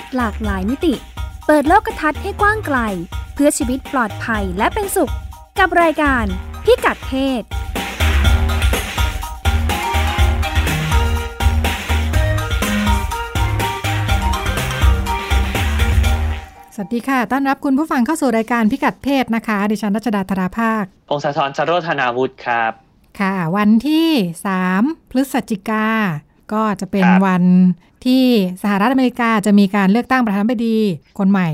ศหลากหลายมิติ เปิดโลกทัศน์ให้กว้างไกล เพื่อชีวิตปลอดภัยและเป็นสุข กับรายการพิกัดเพศสวัสดีค่ะ ต้อนรับคุณผู้ฟังเข้าสู่รายการพิกัดเพศนะคะ ดิฉันรัชดาธราภาคพงศธรชโรธนาวุฒิครับ ค่ะ วันที่ 3 พฤศจิกา ก็จะเป็นครับวัน ที่สหรัฐอเมริกาจะมีการเลือกตั้งประธานาธิบดีคนใหม่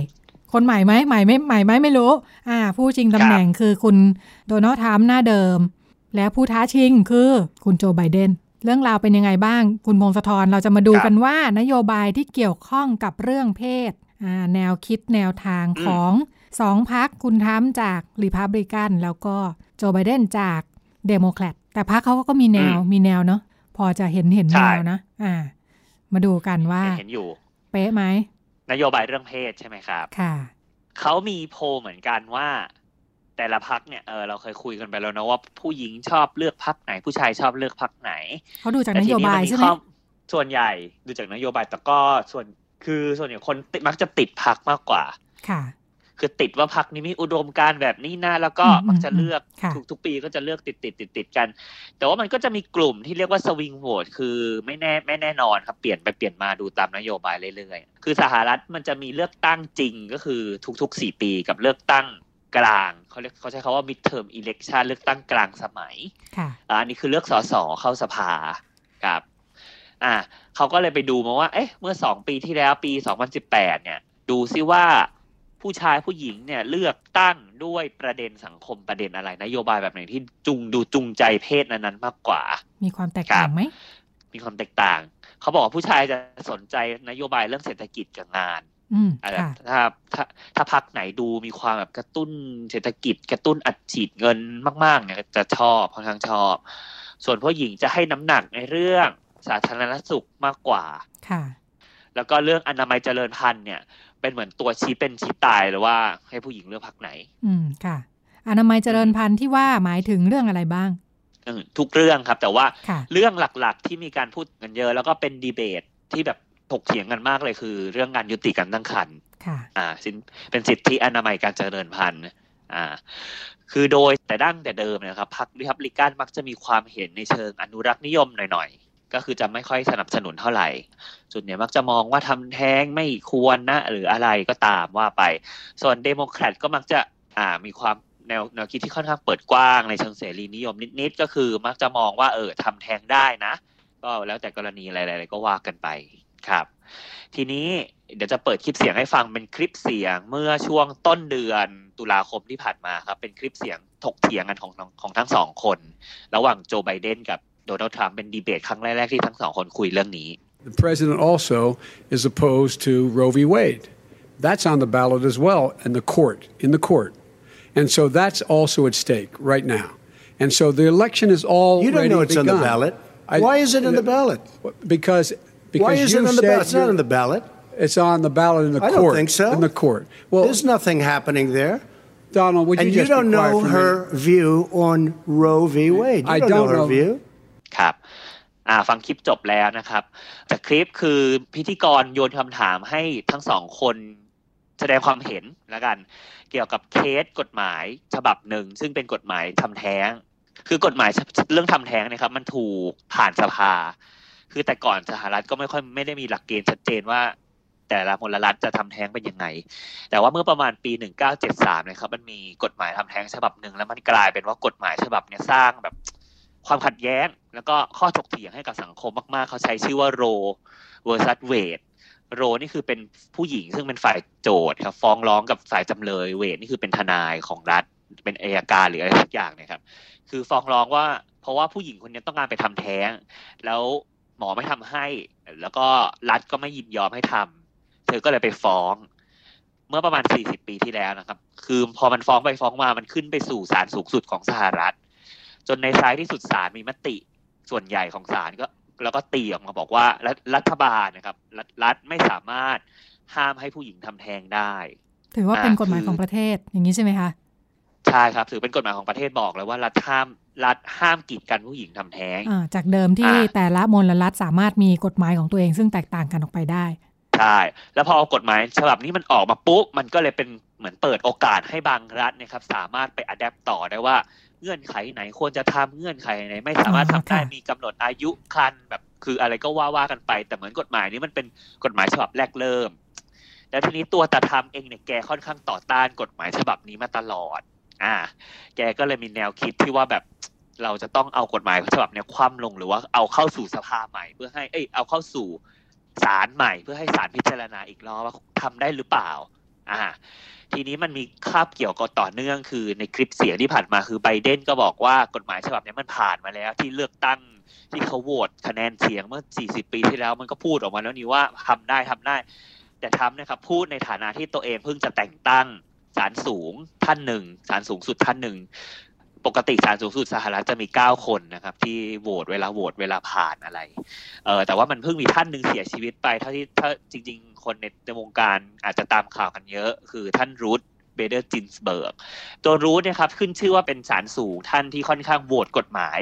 คนใหม่ไหมใหม่ไม่ใหม่ไหมไม่รู้ อ่า ผู้ชิงตำแหน่งคือคุณโดนัลด์ทรัมป์หน้าเดิม และผู้ท้าชิงคือคุณโจไบเดนเรื่องราวเป็นยังไงบ้าง คุณพงศธรเราจะมาดูครับกันว่านโยบายที่เกี่ยวข้องกับเรื่องเพศอ่าแนวคิดแนวทางอืมของสองพักคุณทรัมป์จากริพับลิกันแล้วก็โจไบเดนจากเดโมแครตแต่ละพรรคเขาก็มีแนวมีแนวเนาะพอจะเห็นเห็นใช่แนวนะ อ่า มาดูกันว่า เห็นอยู่ เป๊ะไหม นโยบายเรื่องเพศใช่ไหมครับ ค่ะ เขามีโพลเหมือนกันว่า แต่ละพรรคเนี่ยเออเราเคยคุยกันไปแล้วนะว่าผู้หญิงชอบเลือกพรรคไหน ผู้ชายชอบเลือกพรรคไหน เขาดูจากแต่นทีโยบายมัใช่ไหมข้อส่วนใหญ่ดูจากนโยบายแต่ก็ส่วนคือส่วนใหญ่คนติดมักจะติดพรรคมากกว่า ค่ะ คือติดว่าพักนี้มีอุดมการณ์แบบนี้นะแล้วก็อืมมักจะเลือกค่ะทุกทุกปีก็จะเลือกติดติดติดติดกัน แต่ว่ามันก็จะมีกลุ่มที่เรียกว่าสวิงโหวตคือไม่แน่ไม่แน่นอนครับเปลี่ยนไปเปลี่ยนมาดูตามนโยบายเรื่อยๆ คือสหรัฐมันจะมีเลือกตั้งจริงก็คือทุกๆสี่ปีกับเลือกตั้งกลางเขาเรียกเขาใช้คาว่า midterm election เลือกตั้งกลางสมัยค่ะอะอันนี้คือเลือกสสเข้าสภาครับอ่าเขาก็เลยไปดูมาว่า เอ๊ะ เมื่อสองปีที่แล้วปี 2018 เนี่ย ดูซิว่า ผู้ชายผู้หญิงเนี่ยเลือกตั้งด้วยประเด็นสังคมประเด็นอะไร นโยบายแบบไหนที่จุงดูจูงใจเพศนั้นๆมากกว่า มีความแตกต่างไหมมีความแตกต่าง เขาบอกว่าผู้ชายจะสนใจนโยบายเรื่องเศรษฐกิจกับงานอืมอะไรค่ะถ้าถ้าถ้าพักไหนดูมีความแบบกระตุ้นเศรษฐกิจกระตุ้นอัดฉีดเงินมาก ๆ เนี่ยจะชอบค่อนข้างชอบ ส่วนผู้หญิงจะให้น้ำหนักในเรื่องสาธารณสุขมากกว่าค่ะ แล้วก็เรื่องอนามัยเจริญพันธุ์เนี่ย เป็นเหมือนตัวชี้เป็นชี้ตายเลยว่าให้ผู้หญิงเลือกพักไหน อืมค่ะ อนามัยเจริญพันธุ์ที่ว่าหมายถึงเรื่องอะไรบ้างเออทุกเรื่องครับ แต่ว่าค่ะเรื่องหลักๆที่มีการพูดกันเยอะ แล้วก็เป็นดีเบตที่แบบถกเถียงกันมากเลยคือ เรื่องการยุติการตั้งครรภ์ค่ะ อ่าสินเป็นสิทธิอนามัยการเจริญพันธุ์อ่า คือโดยแต่ดั้งแต่เดิมเนยครับพรรคริพับลิกันมักจะมีความเห็นในเชิงอนุรักษ์นิยมหน่อยๆ ก็คือจะไม่ค่อยสนับสนุนเท่าไหร่ส่วนเนี่ยมักจะมองว่าทำแท้งไม่ควรนะ หรืออะไรก็ตามว่าไป ส่วนเดโมแครตก็มักจะอ่ามีความแนวแนวคิดที่ค่อนข้างเปิดกว้างในเชิงเสรีนิยมนิดๆก็คือมักจะมองว่าเออทำแท้งได้นะ ก็แล้วแต่กรณีอะไรๆก็ว่ากันไปครับ ทีนี้เดี๋ยวจะเปิดคลิปเสียงให้ฟังเป็นคลิปเสียงเมื่อช่วงต้นเดือนตุลาคมที่ผ่านมาครับ เป็นคลิปเสียงถกเถียงกันของของทั้งสองคน ระหว่างโจไบเดนกับ โดนัลด์ทรัมป์เป็นดีเบตครั้งแรก ๆ ที่ทั้งสองคนคุยเรื่องนี้ The president also is opposed to Roe v. Wade. That's on the ballot as well in the court, in the court. And so that's also at stake right now. And so the election is all You don't know it's on the ballot. Why is it on the ballot? Because because Why is you it on the said ballot? It's not you're- on the ballot. It's on the ballot in the I court. don't think so. In the court. Well, There's nothing happening there. Donald, would and you you just be don't quiet know for a her minute? view on Roe v. Wade. You I don't, know don't her know. view. ครับอ่าฟังคลิปจบแล้วนะครับ จากคลิปคือพิธีกรโยนคำถามให้ทั้งสองคนแสดงความเห็นแล้วกัน เกี่ยวกับเคสกฎหมายฉบับหนึ่ง ซึ่งเป็นกฎหมายทำแท้ง คือกฎหมายเรื่องทำแท้งนะครับ มันถูกผ่านสภา คือแต่ก่อนสหรัฐก็ไม่ค่อยไม่ได้มีหลักเกณฑ์ชัดเจนว่า แต่ละมลรัฐจะทำแท้งเป็นยังไง แต่ว่าเมื่อประมาณปี 1973นะครับมันมีกฎหมายทำแท้งฉบับหนึ่งแล้วมันกลายเป็นว่ากฎหมายฉบับเนี้ยสร้างแบบ ความขัดแย้ง แล้วก็ข้อถกเถียงให้กับสังคมมากๆ เขาใช้ชื่อว่าโร versus Wade โรนี่คือเป็นผู้หญิงซึ่งเป็นฝ่ายโจทย์ครับ ฟ้องร้องกับฝ่ายจำเลยเวทนี่คือเป็นทนายของรัฐ เป็นอัยการหรืออะไรสักอย่างนะครับ คือฟ้องร้องว่าเพราะว่าผู้หญิงคนนี้ต้องการไปทำแท้ง แล้วหมอไม่ทำให้ แล้วก็รัฐก็ไม่ยินยอมให้ทำเธอก็เลยไปฟ้อง เมื่อประมาณ 40 ปีที่แล้วนะครับ คือพอมันฟ้องไปฟ้องมามันขึ้นไปสู่ศาลสูงสุดของสหรัฐ จนในท้ายที่สุดศาลมีมติส่วนใหญ่ของศาลก็ แล้วก็ตีออกมาบอกว่ารัฐรัฐบาลนะครับรัฐรัฐไม่สามารถห้ามให้ผู้หญิงทำแท้งได้ ถือว่าเป็นกฎหมายของประเทศอย่างนี้ใช่ไหมคะใช่ครับถือเป็นกฎหมายของประเทศบอกเลยว่ารัฐห้ามรัฐห้ามกีดกันผู้หญิงทำแท้งอ่าจากเดิมที่อ่าแต่ละมลรัฐสามารถมีกฎหมายของตัวเองซึ่งแตกต่างกันออกไปได้ใช่แล้วพอกฎหมายฉบับนี้มันออกมาปุ๊บมันก็เลยเป็นเหมือนเปิดโอกาสให้บางรัฐนะครับ สามารถไปอัดแอปต่อได้ว่า เงื่อนไขไหนควรจะทำเงื่อนไขไหน ไม่สามารถทำได้มีกำหนดอายุคันแบบ คืออะไรก็ว่าว่ากันไป แต่เหมือนกฎหมายนี้มันเป็นกฎหมายฉบับแรกเริ่ม แล้วทีนี้ตัวตาทำเองเนี่ยแกค่อนข้างต่อต้านกฎหมายฉบับนี้มาตลอด อ่า แกก็เลยมีแนวคิดที่ว่าแบบเราจะต้องเอากฎหมายฉบับเนี้ยคว่ำลงหรือว่าเอาเข้าสู่สภาใหม่ เพื่อให้เอ้ยเอาเข้าสู่ศาลใหม่ เพื่อให้ศาลพิจารณาอีกรอบว่าทำได้หรือเปล่า อ่าทีนี้มันมีคาบเกี่ยวกับต่อเนื่องคือในคลิปเสียงที่ผ่านมาคือไบเดนก็บอกว่ากฎหมายฉบับนี้มันผ่านมาแล้ว ที่เลือกตั้งที่เขาโหวตคะแนนเสียงเมื่อ 40 ปีที่แล้วมันก็พูดออกมาแล้วนี่ว่าทำได้ทำได้ แต่ทำนะครับพูดในฐานะที่ตัวเองเพิ่งจะแต่งตั้งศาลสูงท่านหนึ่งศาลสูงสุดท่านหนึ่ง ปกติศาลสูงสุดสหรัฐจะมีเก้าคนนะครับ ที่โหวตเวลาโหวตเวลาผ่านอะไรเออแต่ว่ามันเพิ่งมีท่านหนึ่งเสียชีวิตไปเท่าที่ถ้าจริง ๆ คนในในวงการอาจจะตามข่าวกันเยอะ คือท่านรูธเบเดอร์จินสเบิร์กตัวรูธเนี่ยครับขึ้นชื่อว่าเป็นศาลสูงท่านที่ค่อนข้างโหวตกฎหมาย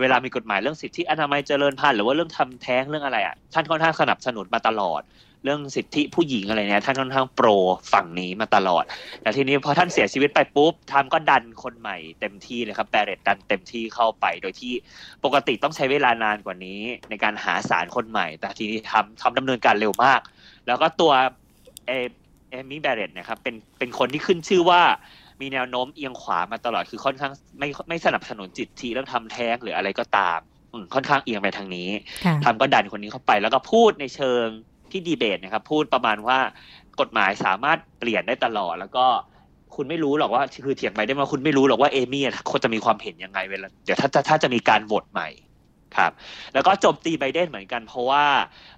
เวลามีกฎหมายเรื่องสิทธิอนามัยเจริญพันธุ์หรือว่าเรื่องทำแท้งเรื่องอะไรอะท่านค่อนข้างสนับสนุนมาตลอด เรื่องสิทธิผู้หญิงอะไรเนี่ยท่านค่อนข้างโปรฝั่งนี้มาตลอดแต่ทีนี้พอท่านเสียชีวิตไปปุ๊บทำก็ดันคนใหม่เต็มที่เลยครับแบเรตดันเต็มที่เข้าไปโดยที่ปกติต้องใช้เวลานานกว่านี้ ในการหาสารคนใหม่ แต่ทีนี้ทำทำดำเนินการเร็วมาก แล้วก็ตัวเอเอมี่แบเรตนะครับเป็นเป็นคนที่ขึ้นชื่อว่ามีแนวโน้มเอียงขวามาตลอดคือค่อนข้างไม่ไม่สนับสนุนจิตทีเรื่องทำแท้งหรืออะไรก็ตามค่อนข้างเอียงไปทางนี้ทำก็ดันคนนี้เข้าไปแล้วก็พูดในเชิง ที่ดีเบตนะครับพูดประมาณว่ากฎหมายสามารถเปลี่ยนได้ตลอด แล้วก็คุณไม่รู้หรอกว่าคือเถียงไปได้มาคุณไม่รู้หรอกว่าเอมี่โคนีย์จะมีความเห็นยังไงเวลาเดี๋ยวถ้าถ้าจะมีการโหวตใหม่ครับแล้วก็โจมตีไบเดนเหมือนกัน เพราะว่า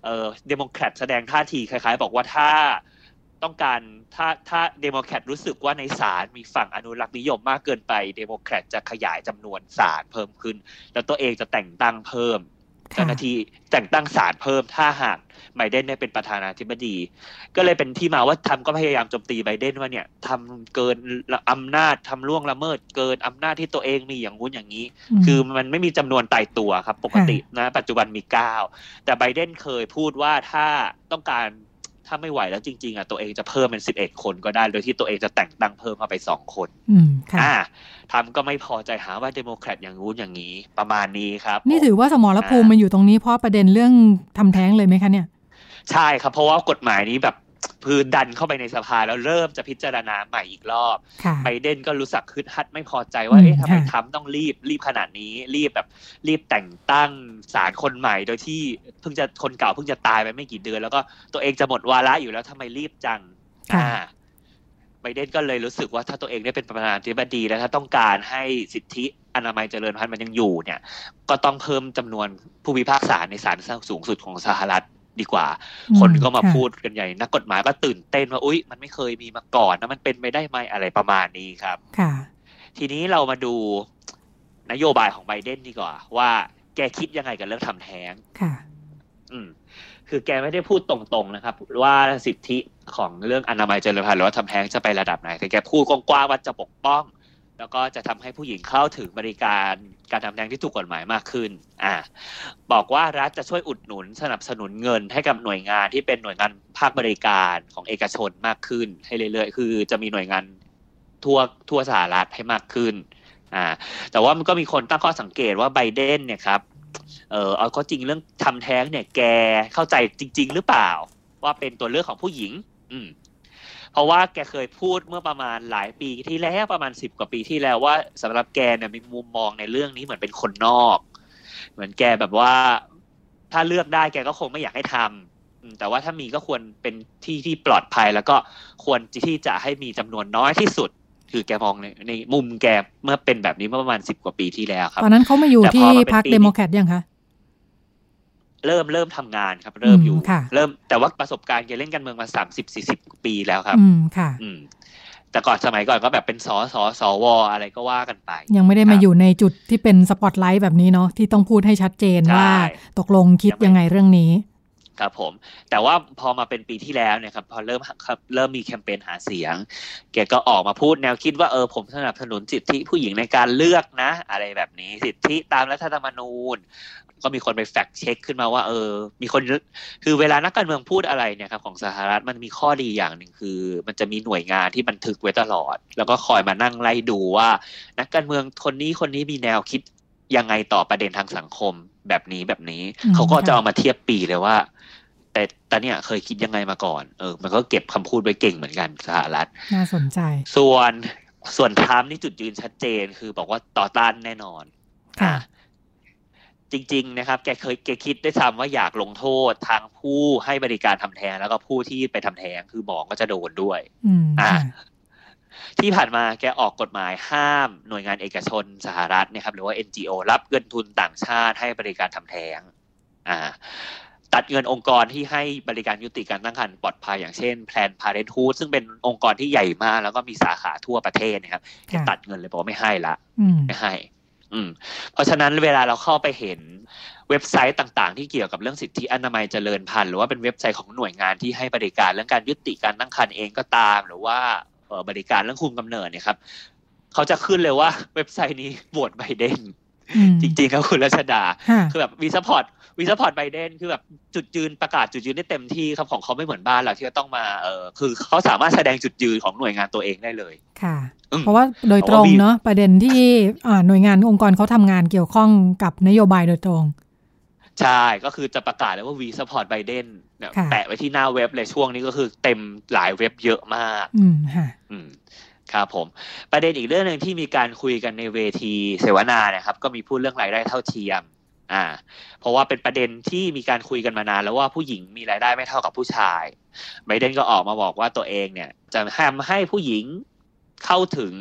เออเดโมแครตแสดงท่าทีคล้ายๆ บอกว่าถ้าต้องการถ้าถ้าเดโมแครตรู้สึกว่าในศาลมีฝั่งอนุรักษ์นิยมมากเกินไป เดโมแครตจะขยายจำนวนศาลเพิ่มขึ้น แล้วตัวเองจะแต่งตั้งเพิ่ม เจ้าหน้าที่แต่งตั้งศาลเพิ่มถ้าหากไบเดนได้เป็นประธานาธิบดี ก็เลยเป็นที่มาว่าทำก็พยายามโจมตีไบเดนว่าเนี่ยทำเกินอำนาจทำล่วงละเมิด เกินอำนาจที่ตัวเองมีอย่างงู้นอย่างนี้ คือมันไม่มีจำนวนตายตัวครับปกตินะ ปัจจุบันมีเก้าแต่ไบเดนเคยพูดว่าถ้าต้องการ ถ้าไม่ไหวแล้วจริง ๆอะตัวเองจะเพิ่มเป็นสิบเอ็ดคนก็ได้ โดยที่ตัวเองจะแต่งตั้งเพิ่มมาไปสองคนอืมค่ะทำก็ไม่พอใจหาว่าเดโมแครตอย่างงู้นอย่างนี้ ประมาณนี้ครับ นี่ถือว่าสมรภูมิมันอยู่ตรงนี้เพราะประเด็นเรื่องทำแท้งเลยไหมคะเนี่ย ใช่ครับเพราะว่ากฎหมายนี้แบบ พื้นดันเข้าไปในสภาแล้วเริ่มจะพิจารณาใหม่อีกรอบไบเดนก็รู้สึกคึดฮัดไม่พอใจว่าเอ๊ะทำไมทำต้องรีบรีบขนาดนี้ รีบแบบรีบแต่งตั้งศาลคนใหม่ โดยที่เพิ่งจะคนเก่าเพิ่งจะตายไปไม่กี่เดือน แล้วก็ตัวเองจะหมดวาระอยู่แล้วทำไมรีบจังอ่าไบเดนก็เลยรู้สึกว่าถ้าตัวเองได้เป็นประธานาธิบดีแล้วถ้าต้องการให้สิทธิอนามัยเจริญพันธุ์มันยังอยู่เนี่ย ก็ต้องเพิ่มจำนวนผู้พิพากษาในศาลสูงสุดของสหรัฐ ดีกว่า คนก็มาพูดกันใหญ่ นักกฎหมายก็ตื่นเต้นว่าอุ๊ย มันไม่เคยมีมาก่อนนะมันเป็นไปได้ไหมอะไรประมาณนี้ครับ ค่ะ ทีนี้เรามาดูนโยบายของไบเดนดีกว่า ว่าแกคิดยังไงกับเรื่องทำแท้งค่ะ อืม คือแกไม่ได้พูดตรงๆนะครับ ว่าสิทธิของเรื่องอนามัยเจริญพันธุ์หรือว่าทำแท้งจะไประดับไหนแต่แกพูดกว้างๆว่าจะปกป้อง แล้วก็จะทำให้ผู้หญิงเข้าถึงบริการการทำแท้งที่ถูกกฎหมายมากขึ้น อ่า บอกว่ารัฐจะช่วยอุดหนุนสนับสนุนเงินให้กับหน่วยงานที่เป็นหน่วยงานภาคบริการของเอกชนมากขึ้น ให้เรื่อยๆ คือจะมีหน่วยงานทั่วทั่วสหรัฐให้มากขึ้น อ่า แต่ว่ามันก็มีคนตั้งข้อสังเกตว่าไบเดนเนี่ยครับ เออเอาก็จริงเรื่องทำแท้งเนี่ยแกเข้าใจจริง ๆ หรือเปล่า ว่าเป็นตัวเลือกของผู้หญิง อืม เพราะว่าแกเคยพูดเมื่อประมาณหลายปีที่แล้วประมาณสิบกว่าปีที่แล้วว่าสำหรับแกเนี่ยมีมุมมองในเรื่องนี้เหมือนเป็นคนนอก เหมือนแกแบบว่า ถ้าเลือกได้แกก็คงไม่อยากให้ทำแต่ว่าถ้ามีก็ควรเป็นที่ที่ปลอดภัยแล้วก็ควรที่จะให้มีจำนวนน้อยที่สุด คือแกมองในในมุมแกเมื่อเป็นแบบนี้เมื่อประมาณสิบกว่าปีที่แล้วครับ ตอนนั้นเขามาอยู่ที่พรรคเดโมแครตยังคะ เริ่มเริ่มทำงานครับ เริ่มอยู่ เริ่มแต่ว่าประสบการณ์แกเล่นการเมืองมาสามสิบสี่สิบปีแล้วครับ อืมค่ะ อืมแต่ก่อนสมัยก่อนก็แบบเป็นสอสอสวอะไรก็ว่ากันไป ยังไม่ได้มาอยู่ในจุดที่เป็นสปอตไลท์แบบนี้เนาะที่ต้องพูดให้ชัดเจนว่าตกลงคิดยังไงเรื่องนี้ครับผม แต่ว่าพอมาเป็นปีที่แล้วเนี่ยครับพอเริ่มเริ่มมีแคมเปญหาเสียง แกก็ออกมาพูดแนวคิดว่าเออผมสนับสนุนสิทธิผู้หญิงในการเลือกนะ อะไรแบบนี้สิทธิตามรัฐธรรมนูญ ก็มีคนไปแฟกเช็คขึ้นมาว่า เออ มีคนคือเวลานักการเมืองพูดอะไรเนี่ยครับของสหรัฐมันมีข้อดีอย่างหนึ่งคือ มันจะมีหน่วยงานที่บันทึกไว้ตลอด แล้วก็คอยมานั่งไล่ดูว่า นักการเมืองคนนี้คนนี้มีแนวคิดยังไงต่อประเด็นทางสังคมแบบนี้แบบนี้ เขาก็จะเอามาเทียบปีเลยว่า แต่แต่เนี่ยเคยคิดยังไงมาก่อนเออ มันก็เก็บคำพูดไว้เก่งเหมือนกันสหรัฐน่าสนใจ ส่วนส่วนทามนี่จุดยืนชัดเจนคือบอกว่าต่อต้านแน่นอนค่ะ จริง ๆ นะครับ แกเคยแกคิดได้ซ้ำว่าอยากลงโทษทางผู้ให้บริการทำแท้งแล้วก็ผู้ที่ไปทำแท้งคือหมอก็จะโดนด้วยอืมอ่าค่ะที่ผ่านมาแกออกกฎหมายห้ามหน่วยงานเอกชนสหรัฐเนี่ยครับ หรือว่า NGO รับเงินทุนต่างชาติให้บริการทำแท้งอ่าตัดเงินองค์กรที่ให้บริการยุติการตั้งครรภ์ปลอดภัยอย่างเช่น Planned Parenthood ซึ่งเป็นองค์กรที่ใหญ่มาก แล้วก็มีสาขาทั่วประเทศนะครับแกค่ะตัดเงินเลยบอกว่าไม่ให้ละอืมไม่ให้ อืมเพราะฉะนั้นเวลาเราเข้าไปเห็นเว็บไซต์ต่างๆ ที่เกี่ยวกับเรื่องสิทธิอนามัยเจริญพันธุ์หรือว่าเป็นเว็บไซต์ของหน่วยงานที่ให้บริการเรื่องการยุติการตั้งครรภ์เองก็ตาม หรือว่าบริการเรื่องคุมกำเนิดเนี่ยครับเขาจะขึ้นเลยว่าเว็บไซต์นี้โหวตไบเดน จริงๆครับคุณรัชดาค่ะคือแบบ we support we support Biden คือแบบจุดยืนประกาศจุดยืนได้เต็มที่ครับของเขาไม่เหมือนบ้านเราที่จะต้องมาเออคือเขาสามารถแสดงจุดยืนของหน่วยงานตัวเองได้เลยค่ะอืมเพราะว่าโดยตรงเพราะว่ามีเนาะประเด็นที่อ่าหน่วยงานองค์กรเขาทำงานเกี่ยวข้องกับนโยบายโดยตรงใช่ก็คือจะประกาศเลยว่า we support Biden เนี่ยค่ะแปะไว้ที่หน้าเว็บเลยช่วงนี้ก็คือเต็มหลายเว็บเยอะมาก อืมค่ะอืม ครับผมประเด็นอีกเรื่องหนึ่งที่มีการคุยกันในเวทีเสวนานะครับ ก็มีพูดเรื่องรายได้เท่าเทียมอ่าเพราะว่าเป็นประเด็นที่มีการคุยกันมานานแล้วว่าผู้หญิงมีรายได้ไม่เท่ากับผู้ชายไบเดนก็ออกมาบอกว่าตัวเองเนี่ย จะทำให้ผู้หญิงเข้าถึง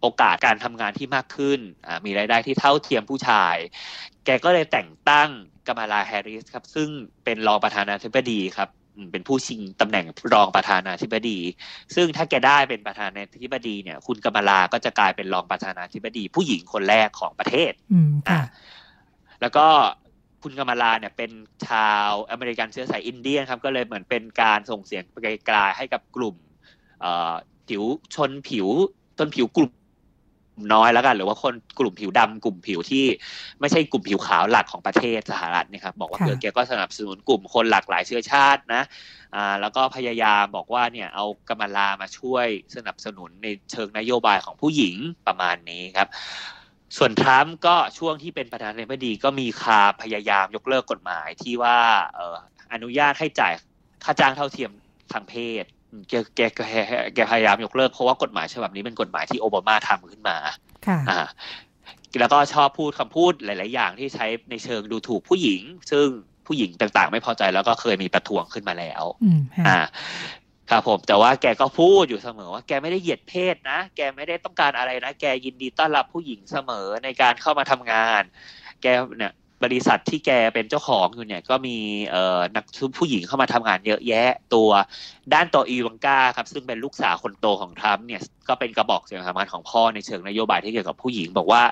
โอกาสการทำงานที่มากขึ้นมีรายได้ที่เท่าเทียมผู้ชาย แกก็เลยแต่งตั้งกามาลาแฮร์ริสครับ ซึ่งเป็นรองประธานาธิบดีครับ เป็นผู้ชิงตำแหน่งรองประธานาธิบดี ซึ่งถ้าแกได้เป็นประธานาธิบดีเนี่ย คุณกามาลาก็จะกลายเป็นรองประธานาธิบดี ผู้หญิงคนแรกของประเทศอืมค่ะแล้วก็คุณกามาลาเนี่ยเป็นชาวอเมริกันเชื้อสายอินเดียนครับ ก็เลยเหมือนเป็นการส่งเสียงไกลๆให้กับกลุ่มเอ่อผิวชนผิวชนผิวกลุ่ม น้อยแล้วกัน หรือว่าคนกลุ่มผิวดำกลุ่มผิวที่ไม่ใช่กลุ่มผิวขาวหลักของประเทศสหรัฐเนะครับบอกว่าค่ะเออแกก็สนับสนุนกลุ่มคนหลากหลายเชื้อชาตินะอ่าแล้วก็พยายามบอกว่าเนี่ยเอากามาลามาช่วยสนับสนุนในเชิงนโยบายของผู้หญิงประมาณนี้ครับส่วนทรัมป์ก็ช่วงที่เป็นประธานาธิบดีก็มีคาพยายามยกเลิกกฎหมายที่ว่าเอ่ออนุญาตให้จ่ายค่าจ้างเท่าเทียมทางเพศอืม แกแกแกแกพยายามยกเลิกเพราะว่ากฎหมายฉบับนี้เป็นกฎหมายที่โอบามาทำขึ้นมา ค่ะอ่าแล้วก็ชอบพูดคำพูดหลาย ๆ อย่างที่ใช้ในเชิงดูถูกผู้หญิง ซึ่งผู้หญิงต่าง ๆ ไม่พอใจแล้วก็เคยมีประท้วงขึ้นมาแล้วอืมค่ะอ่าครับผมแต่ว่าแกก็พูดอยู่เสมอว่าแกไม่ได้เหยียดเพศนะ แกไม่ได้ต้องการอะไรนะ แกยินดีต้อนรับผู้หญิงเสมอในการเข้ามาทำงาน แกเนี่ย บริษัทที่แกเป็นเจ้าของอยู่เนี่ยก็มีเอ่อนักผู้หญิงเข้ามาทำงานเยอะแยะตัวด้านตัวอีวังกาครับซึ่งเป็นลูกสาวคนโตของทรัมป์เนี่ยก็เป็นกระบอกเสียงสำคัญของพ่อในเชิงนโยบายที่เกี่ยวกับผู้หญิง บอกว่า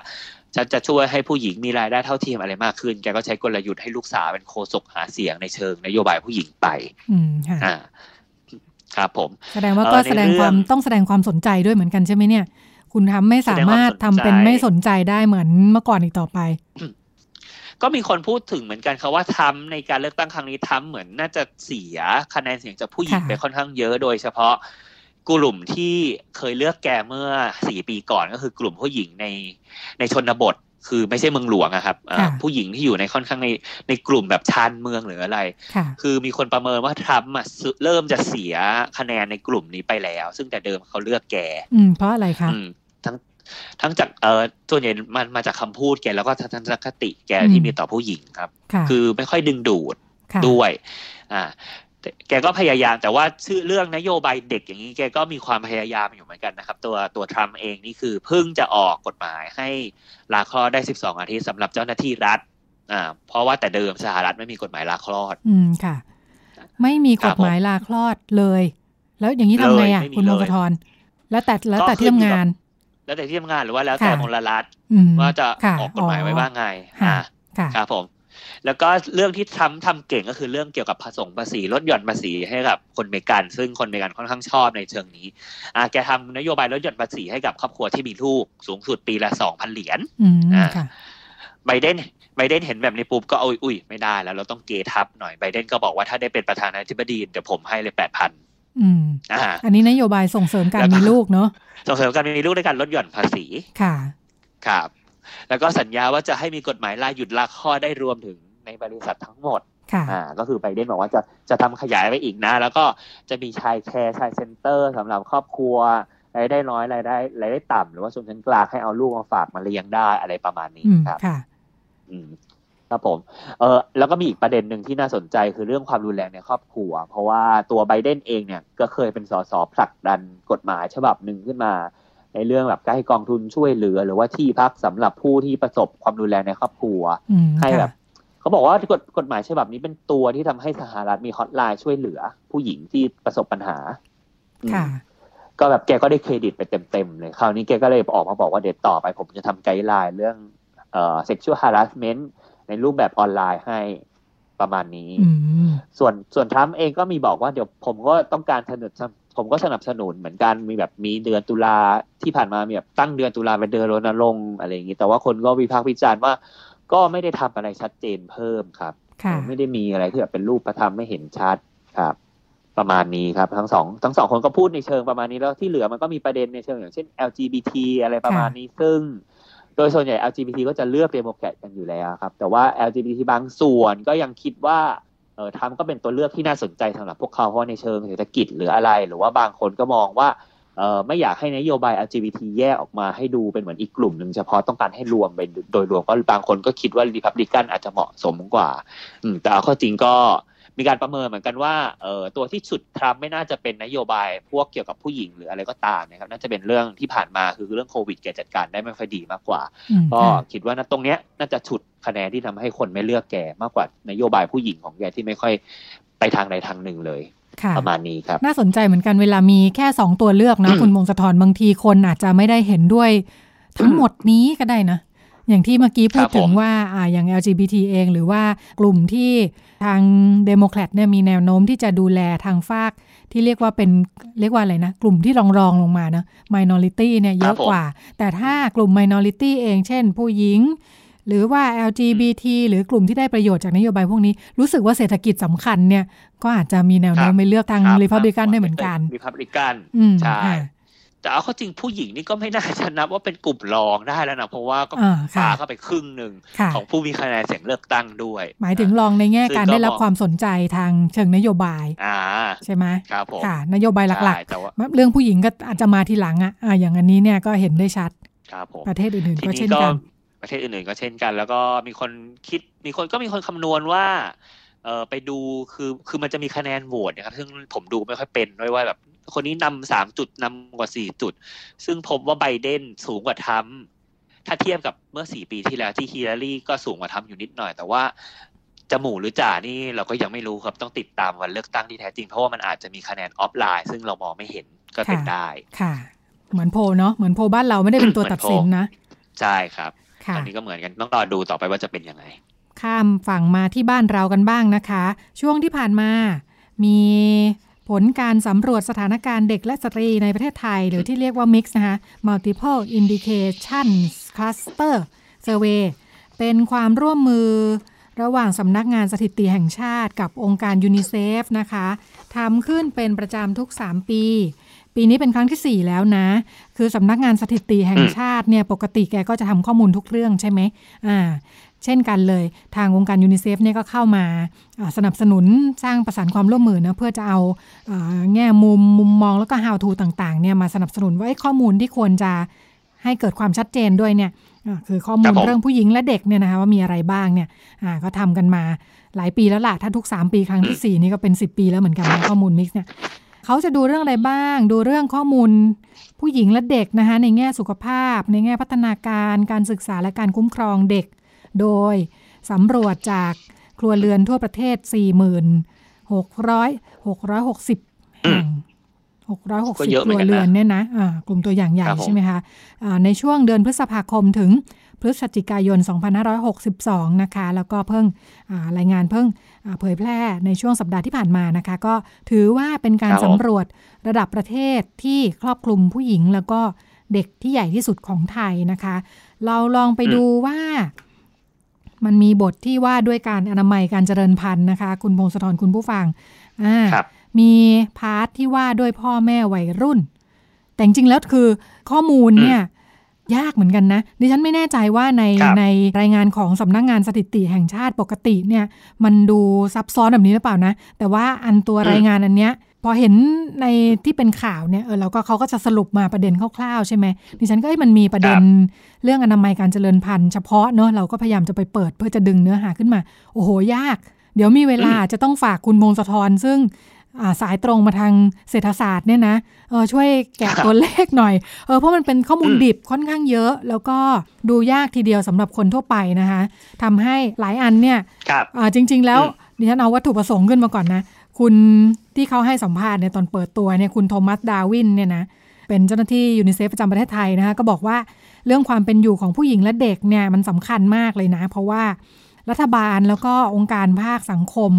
ฉันจะช่วยให้ผู้หญิงมีรายได้เท่าเทียมอะไรมากขึ้น แกก็ใช้กลยุทธ์ให้ลูกสาวเป็นโฆษกหาเสียงในเชิงนโยบายผู้หญิงไปอืมค่ะอ่าครับผม แสดงว่าเอ่อก็ในแสดงความเรื่องต้องแสดงความสนใจด้วยเหมือนกันใช่ไหมเนี่ย คุณทำไม่สามารถทำเป็นแสดงความสนใจไม่สนใจได้เหมือนเมื่อก่อนอีกต่อไป ก็มีคนพูดถึงเหมือนกันครับว่าทรัมป์ในการเลือกตั้งครั้งนี้ทรัมป์เหมือนน่าจะเสียคะแนนเสียงจากผู้หญิงค่ะไปค่อนข้างเยอะโดยเฉพาะกลุ่มที่เคยเลือกแกเมื่อสี่ปีก่อนก็คือกลุ่มผู้หญิงในในชนบท คือไม่ใช่เมืองหลวงอะครับอ่าค่ะผู้หญิงที่อยู่ในค่อนข้างในในกลุ่มแบบชานเมืองหรืออะไรค่ะคือมีคนประเมินว่าทรัมป์อะเริ่มจะเสียคะแนนในกลุ่มนี้ไปแล้ว ซึ่งแต่เดิมเขาเลือกแกอืมเพราะอะไรคะอืมทั้ง ทั้งจากเอ่อส่วนใหญ่มันมาจากคำพูดแกแล้วก็ทัศนคติแกอืมที่มีต่อผู้หญิงครับค่ะคือไม่ค่อยดึงดูดค่ะด้วย อ่าแต่แกก็พยายามแต่ว่าชื่อเรื่องนโยบายเด็กอย่างนี้แกก็มีความพยายามอยู่เหมือนกันนะครับ ตัวตัวทรัมป์เองนี่คือเพิ่งจะออกกฎหมายให้ลาคลอดได้ 12 อาทิตย์สำหรับเจ้าหน้าที่รัฐอ่าเพราะว่าแต่เดิมสหรัฐไม่มีกฎหมายลาคลอด อืมค่ะ ไม่มีกฎหมายลาคลอดเลย แล้วอย่างนี้ทำไงอะเลยไม่มีคุณเลยมงคลทรแล้วแต่แล้วแต่ก็ที่ขึ้นทำอยู่งาน แล้วแต่ที่ทำงานหรือว่าแล้วแต่ค่ะมลรัฐอืมว่าจะค่ออกกฎหมายไว้ว่าไงค่ะอ่าค่ะครับผม แล้วก็เรื่องที่ทำทำเก่งก็คือเรื่องเกี่ยวกับผสมภาษีลดหย่อนภาษีให้กับคนเมกัน ซึ่งคนเมกันค่อนข้างชอบในเชิงนี้อ่าแกทำนโยบายลดหย่อนภาษีให้กับครอบครัวที่มีลูกสูงสุดปีละสองพันเหรียญอืมอ่าค่ะไบเดนไบเดนเห็นแบบนี้ปุ๊บก็อุ้ยอุ้ยไม่ได้แล้วเราต้องเกทับหน่อยไบเดนก็บอกว่าถ้าได้เป็นประธานาธิบดีเดี๋ยวผมให้เลยแปดพัน อืมอ่า อันนี้นโยบายส่งเสริมการมีลูกเนาะส่งเสริมการมีลูกด้วยการลดหย่อนภาษีค่ะ ครับ แล้วก็สัญญาว่าจะให้มีกฎหมายลาหยุดลาคลอดได้รวมถึงในบริษัททั้งหมดค่ะอ่าก็คือไบเดนบอกว่าจะจะทำขยายไปอีกนะ แล้วก็จะมี child care child center สำหรับครอบครัวรายได้น้อยรายได้รายได้ต่ำหรือว่าชนชั้นกลางให้เอาลูกมาฝากมาเลี้ยงได้อะไรประมาณนี้อืมครับค่ะอืม ครับผมเออแล้วก็มีอีกประเด็นหนึ่งที่น่าสนใจคือเรื่องความรุนแรงในครอบครัว เพราะว่าตัวไบเดนเองเนี่ยก็เคยเป็นสสผลักดันกฎหมายฉบับหนึ่งขึ้นมา ในเรื่องแบบการให้กองทุนช่วยเหลือ หรือว่าที่พักสำหรับผู้ที่ประสบความรุนแรงในครอบครัวอืมให้แบบค่ะเขาบอกว่ากฎกฎหมายฉบับนี้เป็นตัวที่ทำให้สหรัฐมีฮอตไลน์ช่วยเหลือ ผู้หญิงที่ประสบปัญหาอืมค่ะก็แบบแกก็ได้เครดิตไปเต็มๆเลยคราวนี้แกก็เลยออกมาบอกว่าเดี๋ยวต่อไปผมจะทำไกด์ไลน์เรื่องเอ่อ sexual harassment ในรูปแบบออนไลน์ให้ประมาณนี้อืมส่วนส่วนทรัมป์เองก็มีบอกว่าเดี๋ยวผมก็ต้องการสนับสนุนผมก็สนับสนุนเหมือนกันมีแบบมีเดือนตุลาที่ผ่านมามีแบบตั้งเดือนตุลาเป็นเดือนรณรงค์อะไรอย่างนี้ แต่ว่าคนก็วิพากษ์วิจารณ์ว่า ก็ไม่ได้ทำอะไรชัดเจนเพิ่มครับค่ะไม่ได้มีอะไรที่แบบเป็นรูปธรรมไม่เห็นชัดครับ ประมาณนี้ครับ ทั้งสองทั้งสองคนก็พูดในเชิงประมาณนี้แล้วที่เหลือมันก็มีประเด็นในเชิงอย่างเช่น LGBT อะไรประมาณนี้ซึ่งโดยส่วนใหญ่ LGBT ก็จะเลือกเดโมแครตกันอยู่แล้วครับ แต่ว่า LGBT บางส่วนก็ยังคิดว่าเออทรัมป์ก็เป็นตัวเลือกที่น่าสนใจสำหรับพวกเขาเพราะในเชิงเศรษฐกิจหรืออะไร หรือว่าบางคนก็มองว่าเออไม่อยากให้นโยบาย LGBT แยกออกมาให้ดูเป็นเหมือนอีกกลุ่มหนึ่งเฉพาะต้องการให้รวมไปโดยรวมก็บางคนก็คิดว่าริพับลิกันอาจจะเหมาะสมกว่า อืแต่เอาข้อจริงก็ มีการประเมินเหมือนกันว่าเอ่อตัวที่สุดทรัมป์ไม่น่าจะเป็นนโยบายพวกเกี่ยวกับผู้หญิงหรืออะไรก็ตามนะครับน่าจะเป็นเรื่องที่ผ่านมาคือเรื่องโควิดแกจัดการได้ไม่ค่อยดีมากกว่าอืมก็ค่ะคิดว่านะตรงเนี้ยน่าจะฉุดคะแนนที่ทำให้คนไม่เลือกแกมากกว่านโยบายผู้หญิงของแกที่ไม่ค่อยไปทางใดทางหนึ่งเลยค่ะประมาณนี้ครับ น่าสนใจเหมือนกันเวลามีแค่สองตัวเลือกนะอืมคุณมงสะทรบางทีคนอาจจะไม่ได้เห็นด้วย ทั้งหมดนี้ก็ได้นะ อย่างที่เมื่อกี้พูดถึงว่าอ่าอย่าง LGBT เอง หรือว่ากลุ่มที่ทางเดโมแครตเนี่ยมีแนวโน้มที่จะดูแลทางฝากที่เรียกว่าเป็นเรียกว่าอะไรนะ กลุ่มที่รองรองๆลงมานะ minority เนี่ยเยอะกว่า แต่ถ้ากลุ่ม minority เอง เช่น ผู้หญิง หรือว่า LGBT หรือกลุ่มที่ได้ประโยชน์จากนโยบายพวกนี้ รู้สึกว่าเศรษฐกิจสำคัญเนี่ย ก็อาจจะมีแนวโน้มครับไปเลือกทางครับริพับลิกันได้เหมือนกันริพับลิกันอืมใช่ค่ะ แต่เอาเข้อจริงผู้หญิงนี่ก็ไม่น่าจะนับว่าเป็นกลุ่มรองได้แล้วนะเพราะว่าก็อ่าปาค่ะเข้าไปครึ่งหนึ่งค่ะของผู้มีคะแนนเสียงเลือกตั้งด้วย หมายถึงลองในแง่ซึ่งการก็ได้รับมองความสนใจทางเชิงนโยบายอ่าใช่ไหมครับผมค่ะ นโยบายหลักใช่แต่ว่าๆเรื่องผู้หญิงก็อาจจะมาทีหลังอะอ่าอย่างอันนี้เนี่ยก็เห็นได้ชัดครับผมประเทศอื่นทีๆก็นี้เช่นก็กันประเทศอื่นๆก็เช่นกัน แล้วก็มีคนคิดมีคนก็มีคนคำนวณว่าเออไปดูคือคือมันจะมีคะแนนโหวตนะครับซึ่งผมดูไม่ค่อยเป็นด้วยว่าแบบ คนนี้นำสามจุดนำกว่าสี่จุด ซึ่งพบว่าไบเดนสูงกว่าทรัมป์ถ้าเทียบกับเมื่อสี่ปีที่แล้วที่ฮิลลารีก็สูงกว่าทรัมป์อยู่นิดหน่อย แต่ว่าจะหมู่หรือจ่านี่เราก็ยังไม่รู้ครับต้องติดตามวันเลือกตั้งที่แท้จริง เพราะว่ามันอาจจะมีคะแนนออฟไลน์ ซึ่งเรามองไม่เห็นก็เป็นค่ะได้ค่ะ เหมือนโพลเนาะเหมือนโพลบ้านเราไม่ได้เป็นตัวเหมือนตัดสินโพลนะใช่ครับค่ะอันนี้ก็เหมือนกันต้องรอดูต่อไปว่าจะเป็นยังไงข้ามฝั่งมาที่บ้านเรากันบ้างนะคะ ช่วงที่ผ่านมามี ผลการสำรวจสถานการณ์เด็กและสตรีในประเทศไทย หรือที่เรียกว่า Mix นะคะ Multiple Indications Cluster Survey เป็นความร่วมมือระหว่างสำนักงานสถิติแห่งชาติกับองค์การยูนิเซฟนะคะทำขึ้นเป็นประจำทุก 3 ปี ปีนี้เป็นครั้งทีสี่4 แล้วนะ คือสำนักงานสถิติแห่งชาติเนี่ยปกติแกก็จะทำข้อมูลทุกเรื่องใช่ไหมอ่า เช่นกันเลย ทางองค์การยูนิเซฟเนี่ยก็เข้ามาอ่าสนับสนุนสร้างประสานความร่วมมือนะเพื่อจะเอาอาแง่มุมมุมมองแล้วก็ how to ต่างๆเนี่ยมาสนับสนุนว่าไอ้ข้อมูลที่ควรจะให้เกิดความชัดเจนด้วยเนี่ยอ่าคือข้อมูลครับผมเรื่องผู้หญิงและเด็กเนี่ยนะคะว่ามีอะไรบ้างเนี่ยอ่าก็ทำกันมาหลายปีแล้วล่ะ ถ้าทุก 3 ปีครั้งทีสี่ 4 นี่ก็เป็น 10 ปีแล้วเหมือนกันนะข้อมูลมิกซ์เนี่ยเขาจะดูเรื่องอะไรบ้าง ดูเรื่องข้อมูลผู้หญิงและเด็กนะคะในแง่สุขภาพ ในแง่พัฒนาการ การศึกษาและการคุ้มครองเด็ก โดยสำรวจจากครัวเรือนทั่วประเทศ 4,600 660แห่ง660ก็เยอะคเหมืรัอนกันนะวเรือนเนี่ยนะอ่ากลุ่มตัวอย่างใหญ่ครับผมใช่ไหมคะอ่าในช่วงเดือนพฤษภาคมถึงพฤศจิกายน 2562 นะคะ แล้วก็เพิ่งรายงานเพิ่งเผยแพร่ในช่วงสัปดาห์ที่ผ่านมานะคะ ก็ถือว่าเป็นการสำรวจระดับประเทศที่ครอบคลุมผู้หญิง แล้วก็เด็กที่ใหญ่ที่สุดของไทยนะคะ เราลองไปดูว่า มันมีบทที่ว่าด้วยการอนามัยการเจริญพันธุ์นะคะ คุณพงศธรคุณผู้ฟังอ่ามีพาร์ทที่ว่าด้วยพ่อแม่วัยรุ่น แต่จริงๆแล้วคือข้อมูลเนี่ยยากเหมือนกันนะ ดิฉันไม่แน่ใจว่าในในรายงานของสำนักงงานสถิติแห่งชาติปกติเนี่ย มันดูซับซ้อนแบบนี้หรือเปล่านะ แต่ว่าอันตัวรายงานอันเนี้ย พอเห็นในที่เป็นข่าวเนี่ยเออเราก็เขาก็จะสรุปมาประเด็นคร่าวๆใช่ไหมดิฉันก็มันมีประเด็นเรื่องอนามัยการเจริญพันธุ์เฉพาะเนอะเราก็พยายามจะไปเปิดเพื่อจะดึงเนื้อหาขึ้นมา โอ้โหยาก เดี๋ยวมีเวลาจะต้องฝากคุณมงสะทอนซึ่งสายตรงมาทางเศรษฐศาสตร์เนี่ยนะเออช่วยแกะตัวเลขหน่อยเออเพราะมันเป็นข้อมูลดิบค่อนข้างเยอะ แล้วก็ดูยากทีเดียวสำหรับคนทั่วไปนะคะทำให้หลายอันเนี่ยจริง ๆ แล้วดิฉันเอาวัตถุประสงค์ขึ้นมาก่อนนะ คุณที่เขาให้สัมภาษณ์ในตอนเปิดตัวเนี่ยคุณโทมัสดาวินเนี่ยนะเป็นเจ้าหน้าที่ยูนิเซฟประจำประเทศไทยนะคะก็บอกว่าเรื่องความเป็นอยู่ของผู้หญิงและเด็กเนี่ยมันสำคัญมากเลยนะ เพราะว่ารัฐบาลแล้วก็องค์การภาคสังคม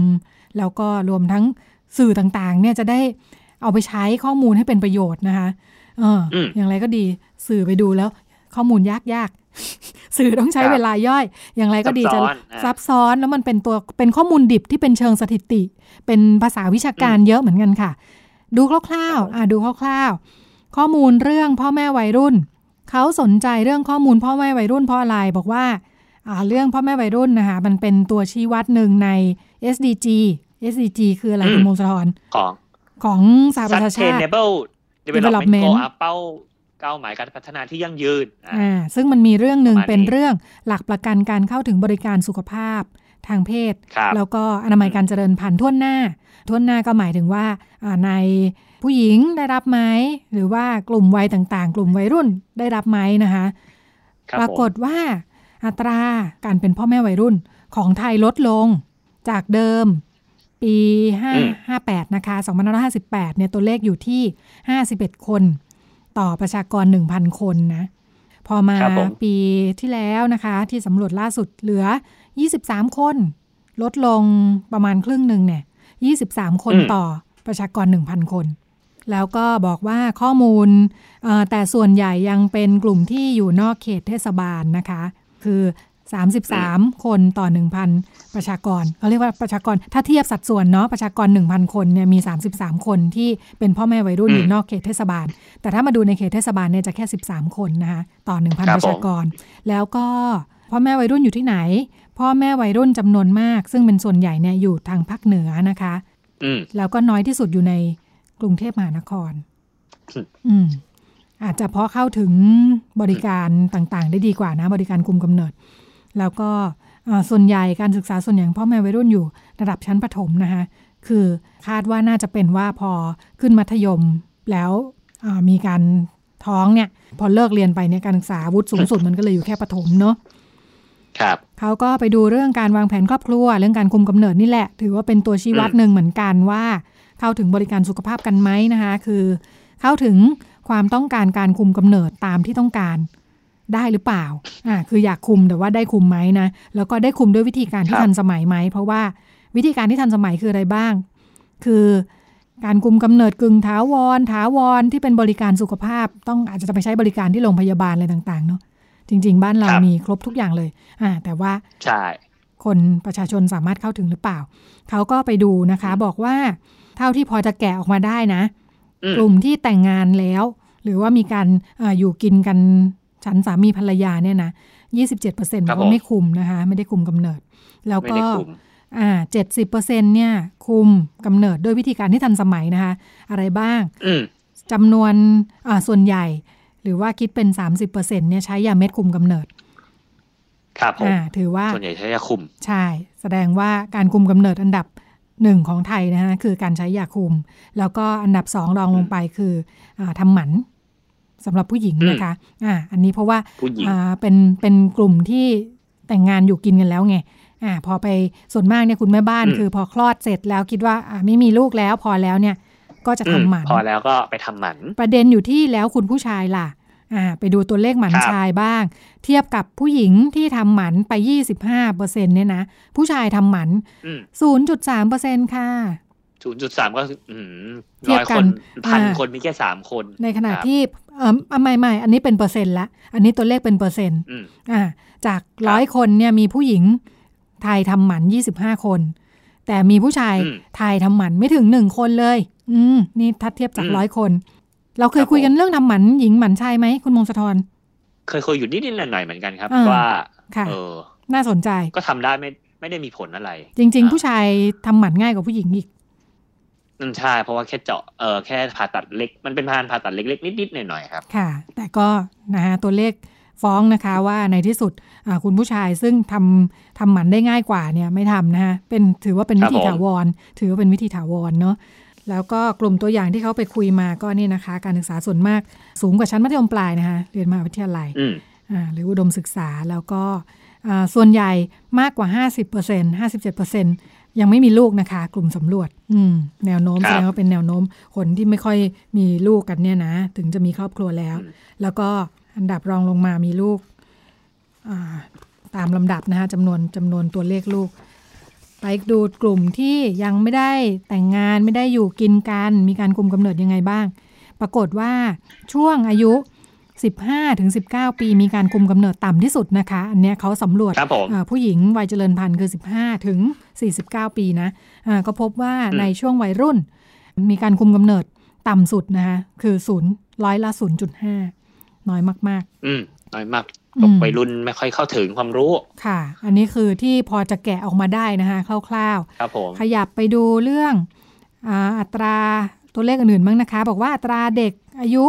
แล้วก็รวมทั้งสื่อต่างๆ เนี่ยจะได้เอาไปใช้ข้อมูลให้เป็นประโยชน์นะคะ เออ อย่างไรก็ดีสื่อไปดูแล้วข้อมูลยากยาก สื่อต้องใช้เวลาย่อย อย่างไรก็ดีจะซับซ้อนแล้วมันเป็นตัวเป็นข้อมูลดิบที่เป็นเชิงสถิติ เป็นภาษาวิชาการเยอะเหมือนกันค่ะ ดูคร่าวๆอ่าดูคร่าวๆ ข้อมูลเรื่องพ่อแม่วัยรุ่น เขาสนใจเรื่องข้อมูลพ่อแม่วัยรุ่นเพราะอะไรบอกว่าอ่าเรื่องพ่อแม่วัยรุ่นนะคะมันเป็นตัวชี้วัดหนึ่งใน SDG SDG คืออะไรคุณมงคลธรของของสหประชาชาติ Sustainable Development Goal เป้า เป้าหมายการพัฒนาที่ยั่งยืนอ่าซึ่งมันมีเรื่องหนึ่งเป็นเรื่องหลักประกันการเข้าถึงบริการสุขภาพทางเพศ แล้วก็อนามัยการเจริญพันธุ์ทั่วหน้าทั่วหน้าก็หมายถึงว่าในผู้หญิงได้รับไหมหรือว่ากลุ่มวัยต่างๆ กลุ่มวัยรุ่นได้รับไหมนะคะปรากฏว่าอัตราการเป็นพ่อแม่วัยรุ่นของไทยลดลงจากเดิมปี558 นะคะ 2558 เนี่ยตัวเลขอยู่ที่ 51 คน ต่อประชากร 1,000 คนนะ พอมาปีที่แล้วนะคะ ที่สำรวจล่าสุดเหลือ 23 คน ลดลงประมาณครึ่งหนึ่งเนี่ย 23 คนต่อประชากร 1,000 คน แล้วก็บอกว่าข้อมูลแต่ส่วนใหญ่ยังเป็นกลุ่มที่อยู่นอกเขตเทศบาลนะคะ คือ 33 คนต่อ 1,000 ประชากรเขาเรียกว่าประชากรถ้าเทียบสัดส่วนเนาะประชากร 1,000 คนเนี่ยมี 33 คนที่เป็นพ่อแม่วัยรุ่นอยู่นอกเขตเทศบาล แต่ถ้ามาดูในเขตเทศบาลเนี่ยจะแค่ 13 คนนะคะต่อ 1,000 ประชากร แล้วก็พ่อแม่วัยรุ่นอยู่ที่ไหน พ่อแม่วัยรุ่นจำนวนมาก ซึ่งเป็นส่วนใหญ่เนี่ยอยู่ทางภาคเหนือนะคะแล้วก็น้อยที่สุดอยู่ในกรุงเทพมหานคร อืมอาจจะเพราะเข้าถึงบริการต่างๆ ได้ดีกว่านะ บริการคุมกำเนิด แล้วก็ส่วนใหญ่การศึกษาส่วนใหญ่พ่อแม่วัยรุ่นอยู่ระดับชั้นประถมนะคะคือคาดว่าน่าจะเป็นว่าพอขึ้นมัธยมแล้วมีการท้องเนี่ย พอเลิกเรียนไปเนี่ยการศึกษาวุฒิสูงสุดมันก็เลยอยู่แค่ประถมเนาะครับเขาก็ไปดูเรื่องการวางแผนครอบครัว เรื่องการคุมกำเนิดนี่แหละ ถือว่าเป็นตัวชี้วัดหนึ่งเหมือนกันว่า เข้าถึงบริการสุขภาพกันไหมนะคะ คือ เข้าถึงความต้องการการคุมกำเนิดตามที่ต้องการ ได้หรือเปล่าอ่าคืออยากคุมแต่ว่าได้คุมไหมนะ แล้วก็ได้คุมด้วยวิธีการที่ทันสมัยไหม เพราะว่าวิธีการที่ทันสมัยคืออะไรบ้าง คือการคุมกำเนิดกึ่งถาวร ถาวรที่เป็นบริการสุขภาพ ต้องอาจจะไปใช้บริการที่โรงพยาบาลอะไรต่างๆเนาะจริง ๆ บ้านเรามีครบทุกอย่างเลย อ่า แต่ว่าใช่คนประชาชนสามารถเข้าถึงหรือเปล่า เขาก็ไปดูนะคะ บอกว่า เท่าที่พอจะแกะออกมาได้นะ กลุ่มที่แต่งงานแล้ว หรือว่ามีการออยู่กินกัน ฉันสามีภรรยาเนี่ยนะยี่สิบเจ็ดเปอร์เซ็นต์เขาไม่คุมนะคะ ไม่ได้คุมกำเนิด แล้วก็อ่าเจ็ดสิบเปอร์เซ็นเนี่ย คุมกำเนิดด้วยวิธีการที่ทันสมัยนะคะ อะไรบ้างจำนวนอ่าส่วนใหญ่ หรือว่าคิดเป็นสามสิบเปอร์เซ็นเนี่ยใช้ยาเม็ดคุมกำเนิดครับผมถือว่าส่วนใหญ่ใช้ยาคุม ใช่ แสดงว่าการคุมกำเนิดอันดับหนึ่งของไทยนะคะคือการใช้ยาคุม แล้วก็อันดับสองรองลงไปคืออทำหมัน สำหรับผู้หญิงนะคะอ่าอันนี้เพราะว่าอ่าเป็นเป็นกลุ่มที่แต่งงานอยู่กินกันแล้วไงอ่าพอไปส่วนมากเนี่ยคุณแม่บ้านคือพอคลอดเสร็จแล้วคิดว่าอ่าไม่มีลูกแล้วพอแล้วเนี่ยก็จะทำหมันพอแล้วก็ไปทำหมัน ประเด็นอยู่ที่แล้วคุณผู้ชายล่ะอ่าไปดูตัวเลขหมันชายบ้าง เทียบกับผู้หญิงที่ทำหมันไป 25เปอร์เซ็นเนี่ยนะ ผู้ชายทำหมัน 0.3เปอร์เซ็นค่ะ ศูนย์จุดสามก็ร้อยคนพันคนมีแค่สามคน ในขณะที่เออไม่ไม่อันนี้เป็นเปอร์เซ็นต์ละ อันนี้ตัวเลขเป็นเปอร์เซ็นต์อ่าจากร้อยคนเนี่ยมีผู้หญิงไทยทำหมันยี่สิบห้าคน แต่มีผู้ชายไทยทำหมันไม่ถึงหนึ่งคนเลย อืมนี่ถ้าเทียบจากร้อยคน เราเคยคุยกันเรื่องทำหมันหญิงหมันชายไหมคุณมงคลทรเคยคุยอยู่นิดๆหน่อยๆเหมือนกันครับว่าเออ น่าสนใจก็ทำได้ไม่ไม่ได้มีผลอะไร จริง ๆ ผู้ชายทำหมันง่ายกว่าผู้หญิงอีก อืมใช่เพราะว่าแค่เจาะเออแค่ผ่าตัดเล็ก มันเป็นพานผ่าตัดเล็กๆนิดๆหน่อยๆครับ ค่ะ แต่ก็นะฮะตัวเลขฟ้องนะคะว่าในที่สุดคุณผู้ชายซึ่งทำทำหมันได้ง่ายกว่าเนี่ยไม่ทำนะฮะเป็นถือว่าเป็นวิธีถาวร ถือว่าเป็นวิธีถาวรเนาะแล้วก็กลุ่มตัวอย่างที่เขาไปคุยมาก็นี่นะคะ การศึกษาส่วนมากสูงกว่าชั้นมัธยมปลายนะคะเรียนมหาวิทยาลัยอ่าหรืออุดมศึกษาแล้วก็ส่วนใหญ่มากกว่า 50% 57% ยังไม่มีลูกนะคะ กลุ่มสำรวจ อืม แนวโน้มแสดงว่าเป็นแนวโน้ม คนที่ไม่ค่อยมีลูกกันเนี่ยนะ ถึงจะมีครอบครัวแล้ว แล้วก็อันดับรองลงมามีลูกตามลำดับนะคะจำนวนจำนวนตัวเลขลูก ไปดูกลุ่มที่ยังไม่ได้แต่งงานไม่ได้อยู่กินกัน มีการคุมกำเนิดยังไงบ้าง ปรากฏว่าช่วงอายุ 15ถึง19 ปีมีการคุมกำเนิดต่ำที่สุดนะคะ อันนี้เขาสำรวจผู้หญิงวัยเจริญพันธุ์คือ 15ถึง49 ปีนะะก็พบว่าในช่วงวัยรุ่น มีการคุมกำเนิดต่ำสุดนะคะคือศูนย์ร้อยละ 0.5 น้อยมาก ๆ อืมน้อยมากตกวัยรุ่นไม่ค่อยเข้าถึงความรู้ ค่ะ อันนี้คือที่พอจะแกะออกมาได้นะคะคร่าวๆ ครับผม ขยับไปดูเรื่องอัตราตัวเลขอื่นๆบ้างนะคะ บอกว่าอัตราเด็กอายุ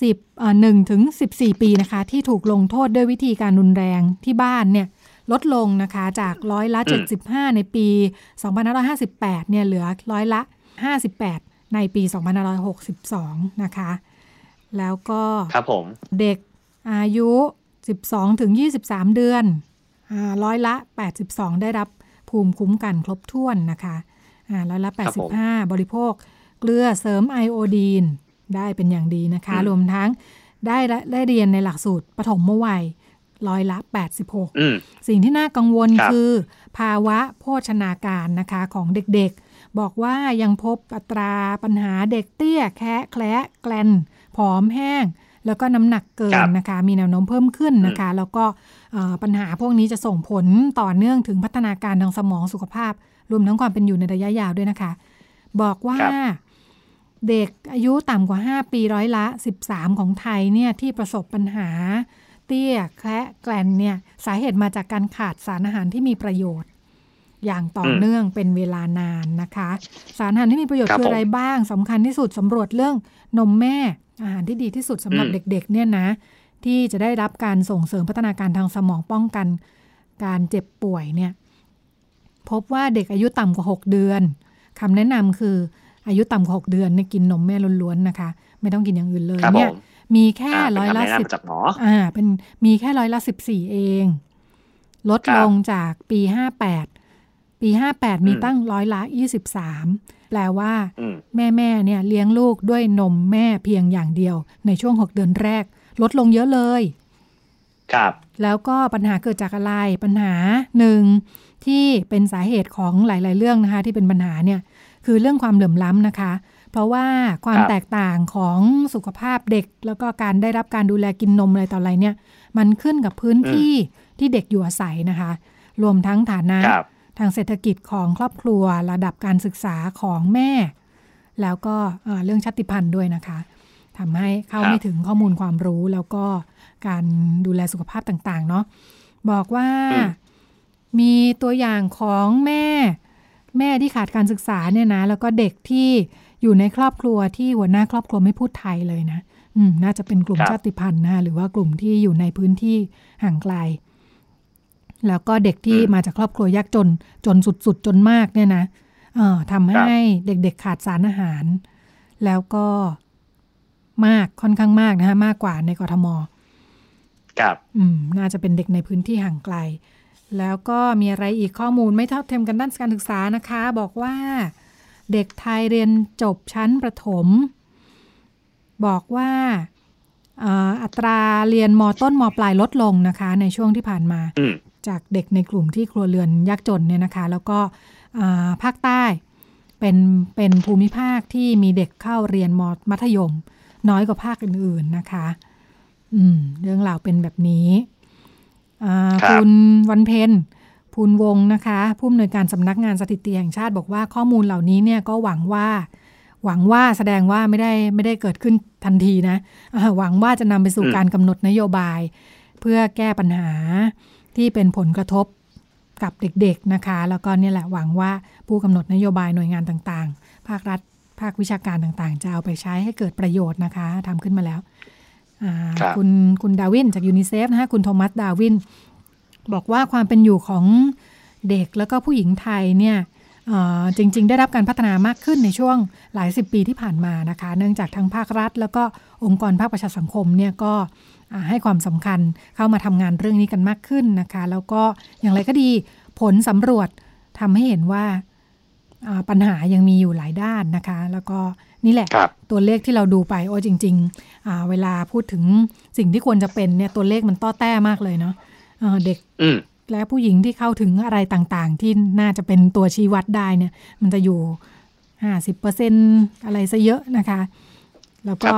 10 1ถึง 14 ปีนะคะ ที่ถูกลงโทษด้วยวิธีการรุนแรงที่บ้านเนี่ยลดลงนะคะจากร้อยละ 75 ในปี 2558 เนี่ยเหลือร้อยละ 58 ในปี 2562 นะคะ แล้วก็ครับผมเด็กอายุ 12 ถึง 23 เดือนร้อยละ 82 ได้รับภูมิคุ้มกันครบถ้วนนะคะร้อยละ 85 บริโภค เกลือเสริมไอโอดีน ได้เป็นอย่างดีนะคะ รวมทั้งได้ได้เรียนในหลักสูตรปฐมวัยร้อยละ 86 สิ่งที่น่ากังวลคือ ภาวะโภชนาการนะคะของเด็กๆ บอกว่ายังพบอัตราปัญหาเด็กเตี้ยแคะแคละแกลนผอมแห้ง แล้วก็น้ำหนักเกินนะคะ มีแนวโน้มเพิ่มขึ้นนะคะ แล้วก็ปัญหาพวกนี้จะส่งผลต่อเนื่องถึงพัฒนาการทางสมองสุขภาพ รวมทั้งความเป็นอยู่ในระยะยาวด้วยนะคะ บอกว่า เด็กอายุต่ำกว่า 5 ปีร้อยละ 13 ของไทยเนี่ยที่ประสบปัญหา เตี้ยแคละแกลนเนี่ยสาเหตุมาจากการขาดสารอาหารที่มีประโยชน์ อย่างต่อเนื่องเป็นเวลานานนะคะ สารอาหารที่มีประโยชน์คืออะไรบ้างสำคัญที่สุดสำรวจเรื่องนมแม่อาหารที่ดีที่สุดสำหรับเด็กๆเนี่ยนะ ที่จะได้รับการส่งเสริมพัฒนาการทางสมองป้องกัน การเจ็บป่วยเนี่ยพบว่าเด็กอายุต่ำกว่า 6 เดือนคำแนะนำคือ อายุต่ำกว่าหกเดือนเนี่ยกินนมแม่ล้วนๆนะคะ ไม่ต้องกินอย่างอื่นเลยเนี่ยมีแค่ร้อยละสิบอ่า เป็นมีแค่ร้อยละสิบสี่เอง ลดลงจากปีห้าแปดปีห้าแปดมีตั้งร้อยละยี่สิบสามแปลว่าแม่แม่เนี่ยเลี้ยงลูกด้วยนมแม่เพียงอย่างเดียว ในช่วงหกเดือนแรก ลดลงเยอะเลย ครับ แล้วก็ปัญหาเกิดจากอะไรปัญหาหนึ่งที่เป็นสาเหตุของหลาย ๆ เรื่องนะคะ ที่เป็นปัญหาเนี่ย คือเรื่องความเหลื่อมล้ำนะคะ เพราะว่าความแตกต่างของสุขภาพเด็ก แล้วก็การได้รับการดูแลกินนมอะไรต่ออะไรเนี่ย มันขึ้นกับพื้นที่ที่เด็กอยู่อาศัยนะคะ รวมทั้งฐานะทางเศรษฐกิจของครอบครัวระดับการศึกษาของแม่ แล้วก็เรื่องชาติพันธุ์ด้วยนะคะทำให้เข้าไม่ถึงข้อมูลความรู้แล้วก็การดูแลสุขภาพต่าง ๆ เนาะบอกว่ามีตัวอย่างของแม่ แม่ที่ขาดการศึกษาเนี่ยนะ แล้วก็เด็กที่อยู่ในครอบครัวที่หัวหน้าครอบครัวไม่พูดไทยเลยนะอืมน่าจะเป็นกลุ่มชาติพันธุ์นะหรือว่ากลุ่มที่อยู่ในพื้นที่ห่างไกล แล้วก็เด็กที่มาจากครอบครัวยากจนจนสุดๆ จนมากเนี่ยนะเอ่อทำให้เด็กๆขาดสารอาหาร แล้วก็มากค่อนข้างมากนะคะมากกว่าในกรทมครับ อืม น่าจะเป็นเด็กในพื้นที่ห่างไกล แล้วก็มีอะไรอีกข้อมูลไม่เท่าเทียมกันด้านการศึกษานะคะ บอกว่าเด็กไทยเรียนจบชั้นประถม บอกว่าอัตราเรียนมต้นมปลายลดลงนะคะ ในช่วงที่ผ่านมา จากเด็กในกลุ่มที่ครัวเรือนยากจนเนี่ยนะคะ แล้วก็ภาคใต้เป็นเป็นภูมิภาคที่มีเด็กเข้าเรียนมมัธยม น้อยกว่าภาคอื่นๆนะคะ อืมเรื่องราวเป็นแบบนี้ คุณวันเพ็ญภูลวงนะคะ ผู้อำนวยการสำนักงานสถิติแห่งชาติบอกว่าข้อมูลเหล่านี้เนี่ยก็หวังว่า หวังว่าแสดงว่าไม่ได้ไม่ได้เกิดขึ้นทันทีนะหวังว่าจะนำไปสู่การกำหนดนโยบาย เพื่อแก้ปัญหาที่เป็นผลกระทบกับเด็กๆนะคะ แล้วก็เนี่ยแหละหวังว่าผู้กำหนดนโยบายหน่วยงานต่างๆ ภาครัฐภาควิชาการต่างๆ จะเอาไปใช้ให้เกิดประโยชน์นะคะทำขึ้นมาแล้ว คุณคุณดาวินจากยูนิเซฟนะคะคุณโทมัสดาวิน บอกว่าความเป็นอยู่ของเด็กแล้วก็ผู้หญิงไทยเนี่ยจริง ๆ ได้รับการพัฒนามากขึ้นในช่วงหลายสิบปีที่ผ่านมานะคะ เนื่องจากทั้งภาครัฐ แล้วก็องค์กรภาคประชาสังคมเนี่ยก็ให้ความสำคัญเข้ามาทำงานเรื่องนี้กันมากขึ้นนะคะ แล้วก็อย่างไรก็ดีผลสำรวจทำให้เห็นว่าปัญหายังมีอยู่หลายด้านนะคะ แล้วก็ นี่แหละ ตัวเลขที่เราดูไปโอ้จริงๆเวลาพูดถึงสิ่งที่ควรจะเป็นเนี่ยตัวเลขมันต้อแต้มากเลยเนาะเด็กและผู้หญิงที่เข้าถึงอะไรต่างๆ ที่น่าจะเป็นตัวชี้วัดได้เนี่ย มันจะอยู่ห้าสิบเปอร์เซ็นอะไรซะเยอะนะคะ แล้วก็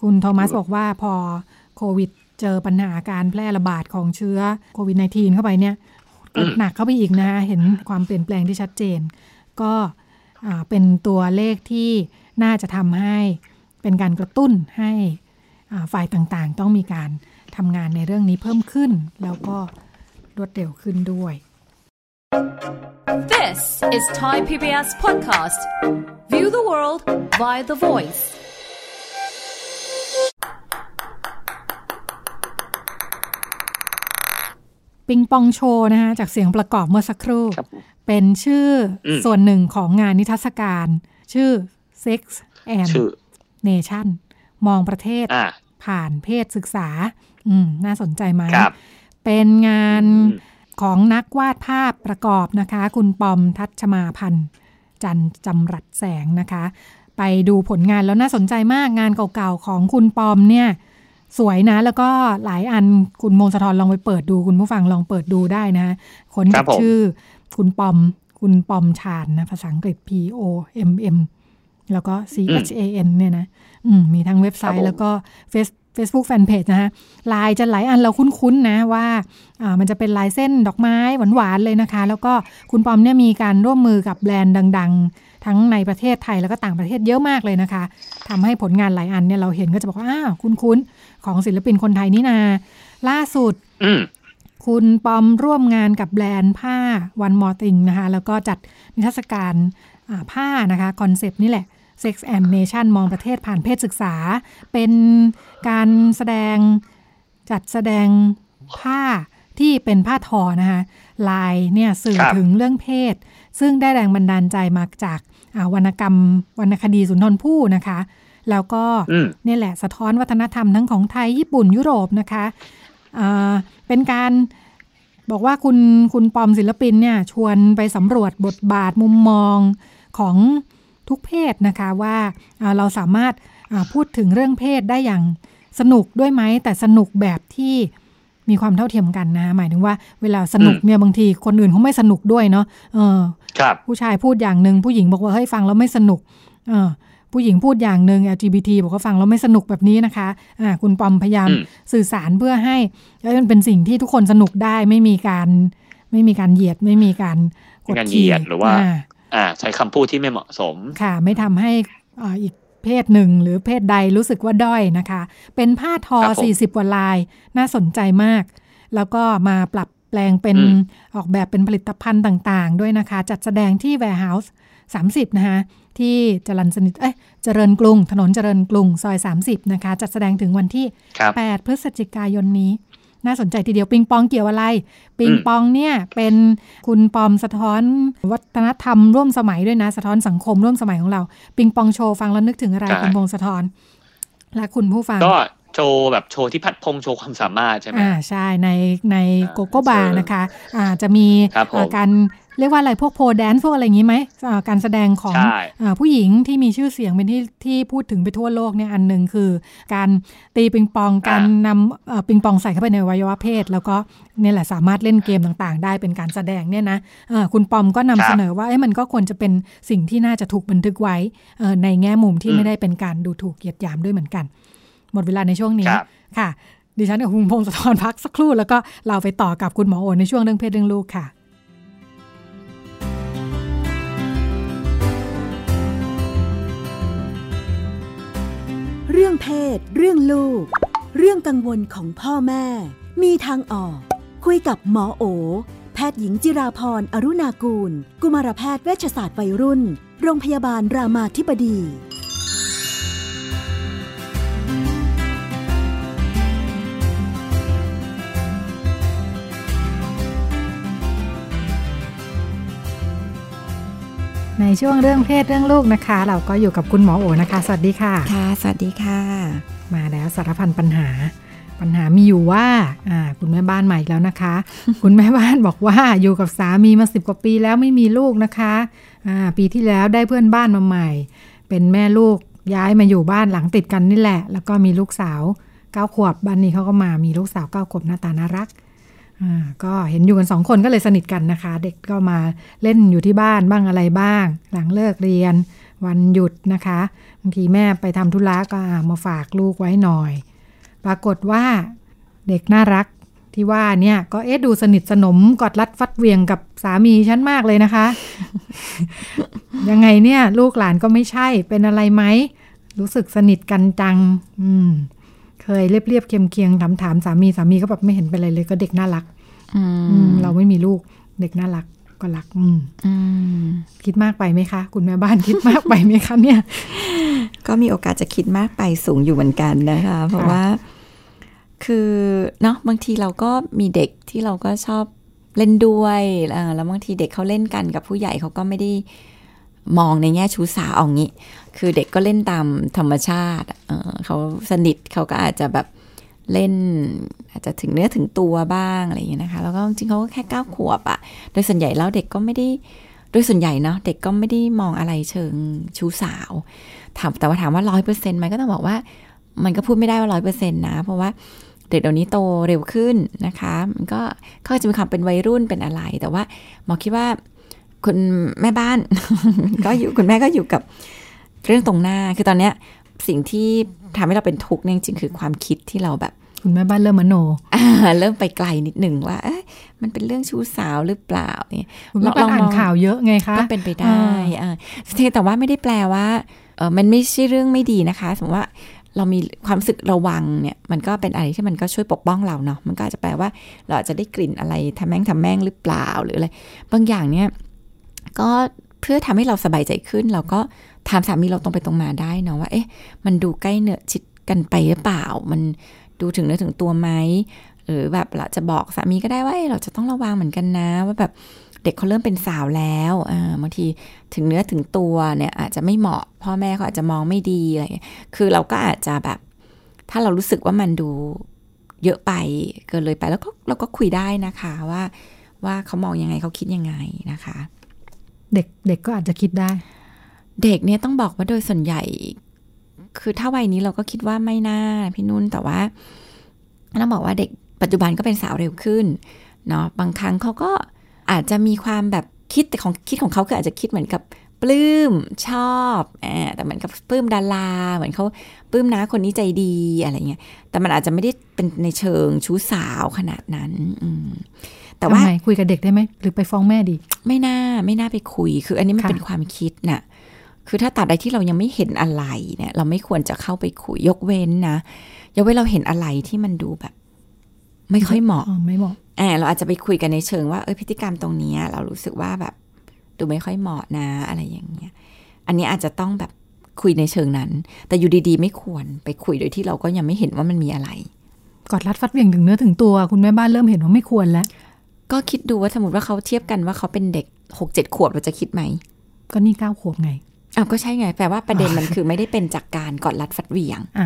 คุณโทมัสบอกว่าพอโควิดเจอปัญหาการแพร่ระบาดของเชื้อโควิด -19 เข้าไปเนี่ยหนักเข้าไปอีกนะคะเห็นความเปลี่ยนแปลงที่ชัดเจน ก็เป็นตัวเลขที่ น่าจะทำให้เป็นการกระตุ้นให้ฝ่ายต่างๆ ต้องมีการทำงานในเรื่องนี้เพิ่มขึ้น แล้วก็รวดเร็วขึ้นด้วย This is Thai PBS podcast View the world via the voice ปิงปองโชว์นะคะจากเสียงประกอบเมื่อสักครู่ เป็นชื่อส่วนหนึ่งของงานนิทรรศการ ชื่อ Sex and Nation มองประเทศผ่านเพศศึกษา อืม น่าสนใจไหมเป็นงานของนักวาดภาพประกอบนะคะ คุณปอมทัชมาพันธ์ จันจำรัดแสงนะคะ ไปดูผลงานแล้วน่าสนใจมากงานเก่าๆของคุณปอมเนี่ย สวยนะ แล้วก็หลายอันคุณมงสะทอนลองไปเปิดดูคุณผู้ฟังลองเปิดดูได้นะค้นชื่อ คุณปอม คุณปอมชาญนะภาษาอังกฤษ P O M M แล้วก็ C H A N เนี่ยนะมีทั้งเว็บไซต์แล้วก็เฟซ Facebook Fanpage นะคะลายจะหลายอันเราคุ้นๆนะว่ามันจะเป็นลายเส้นดอกไม้หวานๆเลยนะคะ แล้วก็คุณปอมเนี่ยมีการร่วมมือกับแบรนด์ดัง ๆ ทั้งในประเทศไทยแล้วก็ต่างประเทศเยอะมากเลยนะคะทำให้ผลงานหลายอันเนี่ยเราเห็นก็จะบอกว่าอ้าวคุ้นๆของศิลปินคนไทยนี่นา ล่าสุดคุณปอมร่วมงานกับแบรนด์ผ้าวันมอติงนะคะ แล้วก็จัดนิทรรศการผ้านะคะคอนเซปต์นี่แหละ Sex and Nation มองประเทศผ่านเพศศึกษา เป็นการแสดงจัดแสดงผ้าที่เป็นผ้าทอนะคะลายเนี่ยสื่อถึงเรื่องเพศ ซึ่งได้แรงบันดาลใจมาจากวรรณกรรมวรรณคดีสุนทรภู่นะคะ แล้วก็นี่แหละสะท้อนวัฒนธรรมทั้งของไทยญี่ปุ่นยุโรปนะคะเป็นการบอกว่าคุณคุณปอมศิลปินเนี่ยชวนไปสำรวจบทบาทมุมมองของ ทุกเพศนะคะว่าเราสามารถพูดถึงเรื่องเพศได้อย่างสนุกด้วยไหมแต่สนุกแบบที่มีความเท่าเทียมกันนะ หมายถึงว่าเวลาสนุกเนี่ยบางทีคนอื่นเขาไม่สนุกด้วยเนาะเออผู้ชายพูดอย่างหนึ่งผู้หญิงบอกว่าเฮ้ยฟังแล้วไม่สนุกเออผู้หญิงพูดอย่างหนึ่ง LGBT บอกว่าฟังแล้วไม่สนุกแบบนี้นะคะอ่าคุณปอมพยายามสื่อสารเพื่อให้มันเป็นสิ่งที่ทุกคนสนุกได้ไม่มีการไม่มีการเหยียดไม่มีการกดขี่หรือว่า อ่า ใช้คำพูดที่ไม่เหมาะสม ค่ะ ไม่ทำให้อ่าอีกเพศหนึ่งหรือเพศใดรู้สึกว่าด้อยนะคะ เป็นผ้าทอ 40กว่าลาย น่าสนใจมาก แล้วก็มาปรับแปลงเป็นออกแบบเป็นผลิตภัณฑ์ต่างๆ ด้วยนะคะ จัดแสดงที่ Warehouse 30 นะคะ ที่จรันสนิท เอ้ย เจริญกรุง ถนนเจริญกรุง ซอย 30 นะคะ จัดแสดงถึงวันที่ 8 พฤศจิกายนนี้ น่าสนใจทีเดียวปิงปองเกี่ยวอะไร ปิงปองเนี่ยเป็นคุณปอมสะท้อนวัฒนธรรมร่วมสมัยด้วยนะ สะท้อนสังคมร่วมสมัยของเรา ปิงปองโชว์ฟังแล้วนึกถึงอะไรคุณพงสะท้อน และคุณผู้ฟังก็โชว์แบบโชว์ที่พัฒน์พงศ์โชว์ความสามารถใช่ไหมอ่าใช่ในในโกโก้บาร์นะคะ อ่าจะมีการ เรียกว่าอะไรพวกโพแดนพวกอะไรอย่างนี้ไหมการแสดงของอผู้หญิงที่มีชื่อเสียงเป็นที่ที่พูดถึงไปทั่วโลกเนี่ยอันหนึ่งคือ การตีปิงปองการนำปิงปองใส่เข้าไปในวัยวะเพศ แล้วก็เนี่ยแหละสามารถเล่นเกมต่างๆ ได้เป็นการแสดงเนี่ยนะคุณปอมก็นำเสนอว่ามันก็ควรจะเป็นสิ่งที่น่าจะถูกบันทึกไว้ในแง่มุมที่ไม่ได้เป็นการดูถูกเกียดยามด้วยเหมือนกัน หมดเวลาในช่วงนี้ค่ะดิฉันกับคุณพงศธรพักสักครู่แล้วก็เราไปต่อกับคุณหมอโอนในช่วงเรื่องเพศเรื่องลูกค่ะ เรื่องเพศ เรื่องลูก เรื่องกังวลของพ่อแม่ มีทางออก คุยกับหมอโอ แพทย์หญิงจิราพรอรุณากูล กุมารแพทย์เวชศาสตร์วัยรุ่น โรงพยาบาลรามาธิบดี ช่วงเรื่องเพศเรื่องลูกนะคะ เราก็อยู่กับคุณหมอโอนะคะ สวัสดีค่ะ ค่ะ สวัสดีค่ะ มาแล้วสารพันปัญหา ปัญหามีอยู่ว่าอ่าคุณแม่บ้านใหม่แล้วนะคะ คุณแม่บ้านบอกว่าอยู่กับสามีมาสิบกว่าปีแล้วไม่มีลูกนะคะอ่าปีที่แล้วได้เพื่อนบ้านมาใหม่ เป็นแม่ลูกย้ายมาอยู่บ้านหลังติดกันนี่แหละ แล้วก็มีลูกสาวเก้าขวบบ้านนี้เขาก็มามีลูกสาวเก้าขวบหน้าตาน่ารัก ก็เห็นอยู่กันสองคนก็เลยสนิทกันนะคะ เด็กก็มาเล่นอยู่ที่บ้านบ้างอะไรบ้าง หลังเลิกเรียน วันหยุดนะคะบางทีแม่ไปทำธุระก็มาฝากลูกไว้หน่อย ปรากฏว่าเด็กน่ารักที่ว่าเนี่ยก็เอ๊ะดูสนิทสนมกอดรัดฟัดเวียงกับสามีฉันมากเลยนะคะ ยังไงเนี่ย ลูกหลานก็ไม่ใช่เป็นอะไรไหม รู้สึกสนิทกันจัง อืม เคยเรียบเรียบเคียงเคียงถามถามสามีสามีก็แบบไม่เห็นเป็นอะไรเลย ก็เด็กน่ารัก เราไม่มีลูกเด็กน่ารักก็รักอืคิดมากไปไหมคะ คุณแม่บ้านคิดมากไปไหมคะเนี่ย ก็มีโอกาสจะคิดมากไปสูงอยู่เหมือนกันนะคะ เพราะว่า คือเนาะบางทีเราก็มีเด็กที่เราก็ชอบเล่นด้วยแล้วบางทีเด็กเขาเล่นกันกับผู้ใหญ่เขาก็ไม่ได้มองในแง่ชู้สาวเอางี้ คือเด็กก็เล่นตามธรรมชาติเเขาสนิทเขาก็อาจจะแบบ เล่นอาจจะถึงเนื้อถึงตัวบ้างอะไรอย่างเงี้นะคะ แล้วก็จริงเขาก็แค่เก้าขวบอะโดยส่วนใหญ่แล้วเด็กก็ไม่ได้โดยส่วนใหญ่เนาะเด็กก็ไม่ได้มองอะไรเชิงชู้สาวถามแต่ว่าถามว่าร้อยเปอร์เซ็นต์ไหมก็ต้องบอกว่า มันก็พูดไม่ได้ว่าร้อยเปอร์เซ็นต์นะ เพราะว่าเด็กเดี๋ยวนี้โตเร็วขึ้นนะคะ มันก็เขาจะมีความเป็นวัยรุ่นเป็นอะไร แต่ว่าหมอคิดว่าคุณแม่บ้าน ก็อยู่คุณแม่ก็อยู่กับเรื่องตรงหน้า คือตอนเนี้ย สิ่งที่ทำให้เราเป็นทุกข์เนี่ยจริงคือความคิดที่เราแบบ คุณแม่บ้านเริ่มมโนเริ่มไปไกลนิดหนึ่งว่ามันเป็นเรื่องชู้สาวหรือเปล่าเนี่ยเราอ่านข่าวเยอะไงคะก็เป็นไปได้อ่าแต่ว่าไม่ได้แปลว่าเออมันไม่ใช่เรื่องไม่ดีนะคะ สมมติว่าเรามีความสึกระวังเนี่ยมันก็เป็นอะไรที่มันก็ช่วยปกป้องเราเนาะมันก็อาจจะแปลว่า เราอาจจะได้กลิ่นอะไรทำแม่งทำแม่งหรือเปล่าหรืออะไรบางอย่างเนี่ยก็เพื่อทำให้เราสบายใจขึ้น เราก็ ถามสามีเราตรงไปตรงมาได้เนาะว่า เอ๊ะ มันดูใกล้เนื้อชิดกันไปหรือเปล่า มันดูถึงเนื้อถึงตัวไหมหรือแบบเราจะบอกสามีก็ได้ว่าเราจะต้องระวังเหมือนกันนะ ว่าแบบเด็กเขาเริ่มเป็นสาวแล้วบางทีถึงเนื้อถึงตัวเนี่ยอาจจะไม่เหมาะ พ่อแม่เขาอาจจะมองไม่ดีอะไรคือเราก็อาจจะแบบ ถ้าเรารู้สึกว่ามันดูเยอะไปเกินเลยไปแล้วก็เราก็คุยได้นะคะว่าว่าเขามองยังไงเขาคิดยังไงนะคะ เด็กเด็กก็อาจจะคิดได้ เด็กเนี่ยต้องบอกว่าโดยส่วนใหญ่ คือถ้าวัยนี้เราก็คิดว่าไม่น่าพี่นุ่นแต่ว่าต้องบอกว่าเด็กปัจจุบันก็เป็นสาวเร็วขึ้นเนาะบางครั้งเขาก็อาจจะมีความแบบคิดแต่ของคิดของเขาคืออาจจะคิดเหมือนกับปลื้มชอบแต่เหมือนกับปลื้มดาราเหมือนเขาปลื้มนะคนนี้ใจดีอะไรเงี้ยแต่มันอาจจะไม่ได้เป็นในเชิงชู้สาวขนาดนั้นอืแต่ว่าคุยกับเด็กได้ไหมหรือไปฟ้องแม่ดี ไม่น่าไม่น่าไปคุย คืออันนี้มันเป็นความคิดนะ่ะ คือถ้าตัดใดที่เรายังไม่เห็นอะไรเนี่ย เราไม่ควรจะเข้าไปคุยยกเว้นนะยกเว้นเราเห็นอะไรที่มันดูแบบ ไม่ค่อยเหมาะไม่เหมาะแอบเราอาจจะไปคุยกันในเชิงว่าเออพฤติกรรมตรงนี้เรารู้สึกว่าแบบ ดูไม่ค่อยเหมาะนะ อะไรอย่างเงี้ย อันนี้อาจจะต้องแบบคุยในเชิงนั้น แต่อยู่ดีๆ ไม่ควรไปคุยโดยที่เราก็ยังไม่เห็นว่ามันมีอะไร กอดรัดฟัดเวียงถึงเนื้อถึงตัว คุณแม่บ้านเริ่มเห็นว่าไม่ควรแล้ว ก็คิดดูว่าสมมติว่าเขาเทียบกันว่าเขาเป็นเด็กหกเจ็ดขวบเราจะคิดไหม ก็นี่เก้าขวบไง อ้าวก็ใช่ไงแปลว่าประเด็นมันคือไม่ได้เป็นจากการกอดรัดฟัดเหวี่ยงอ่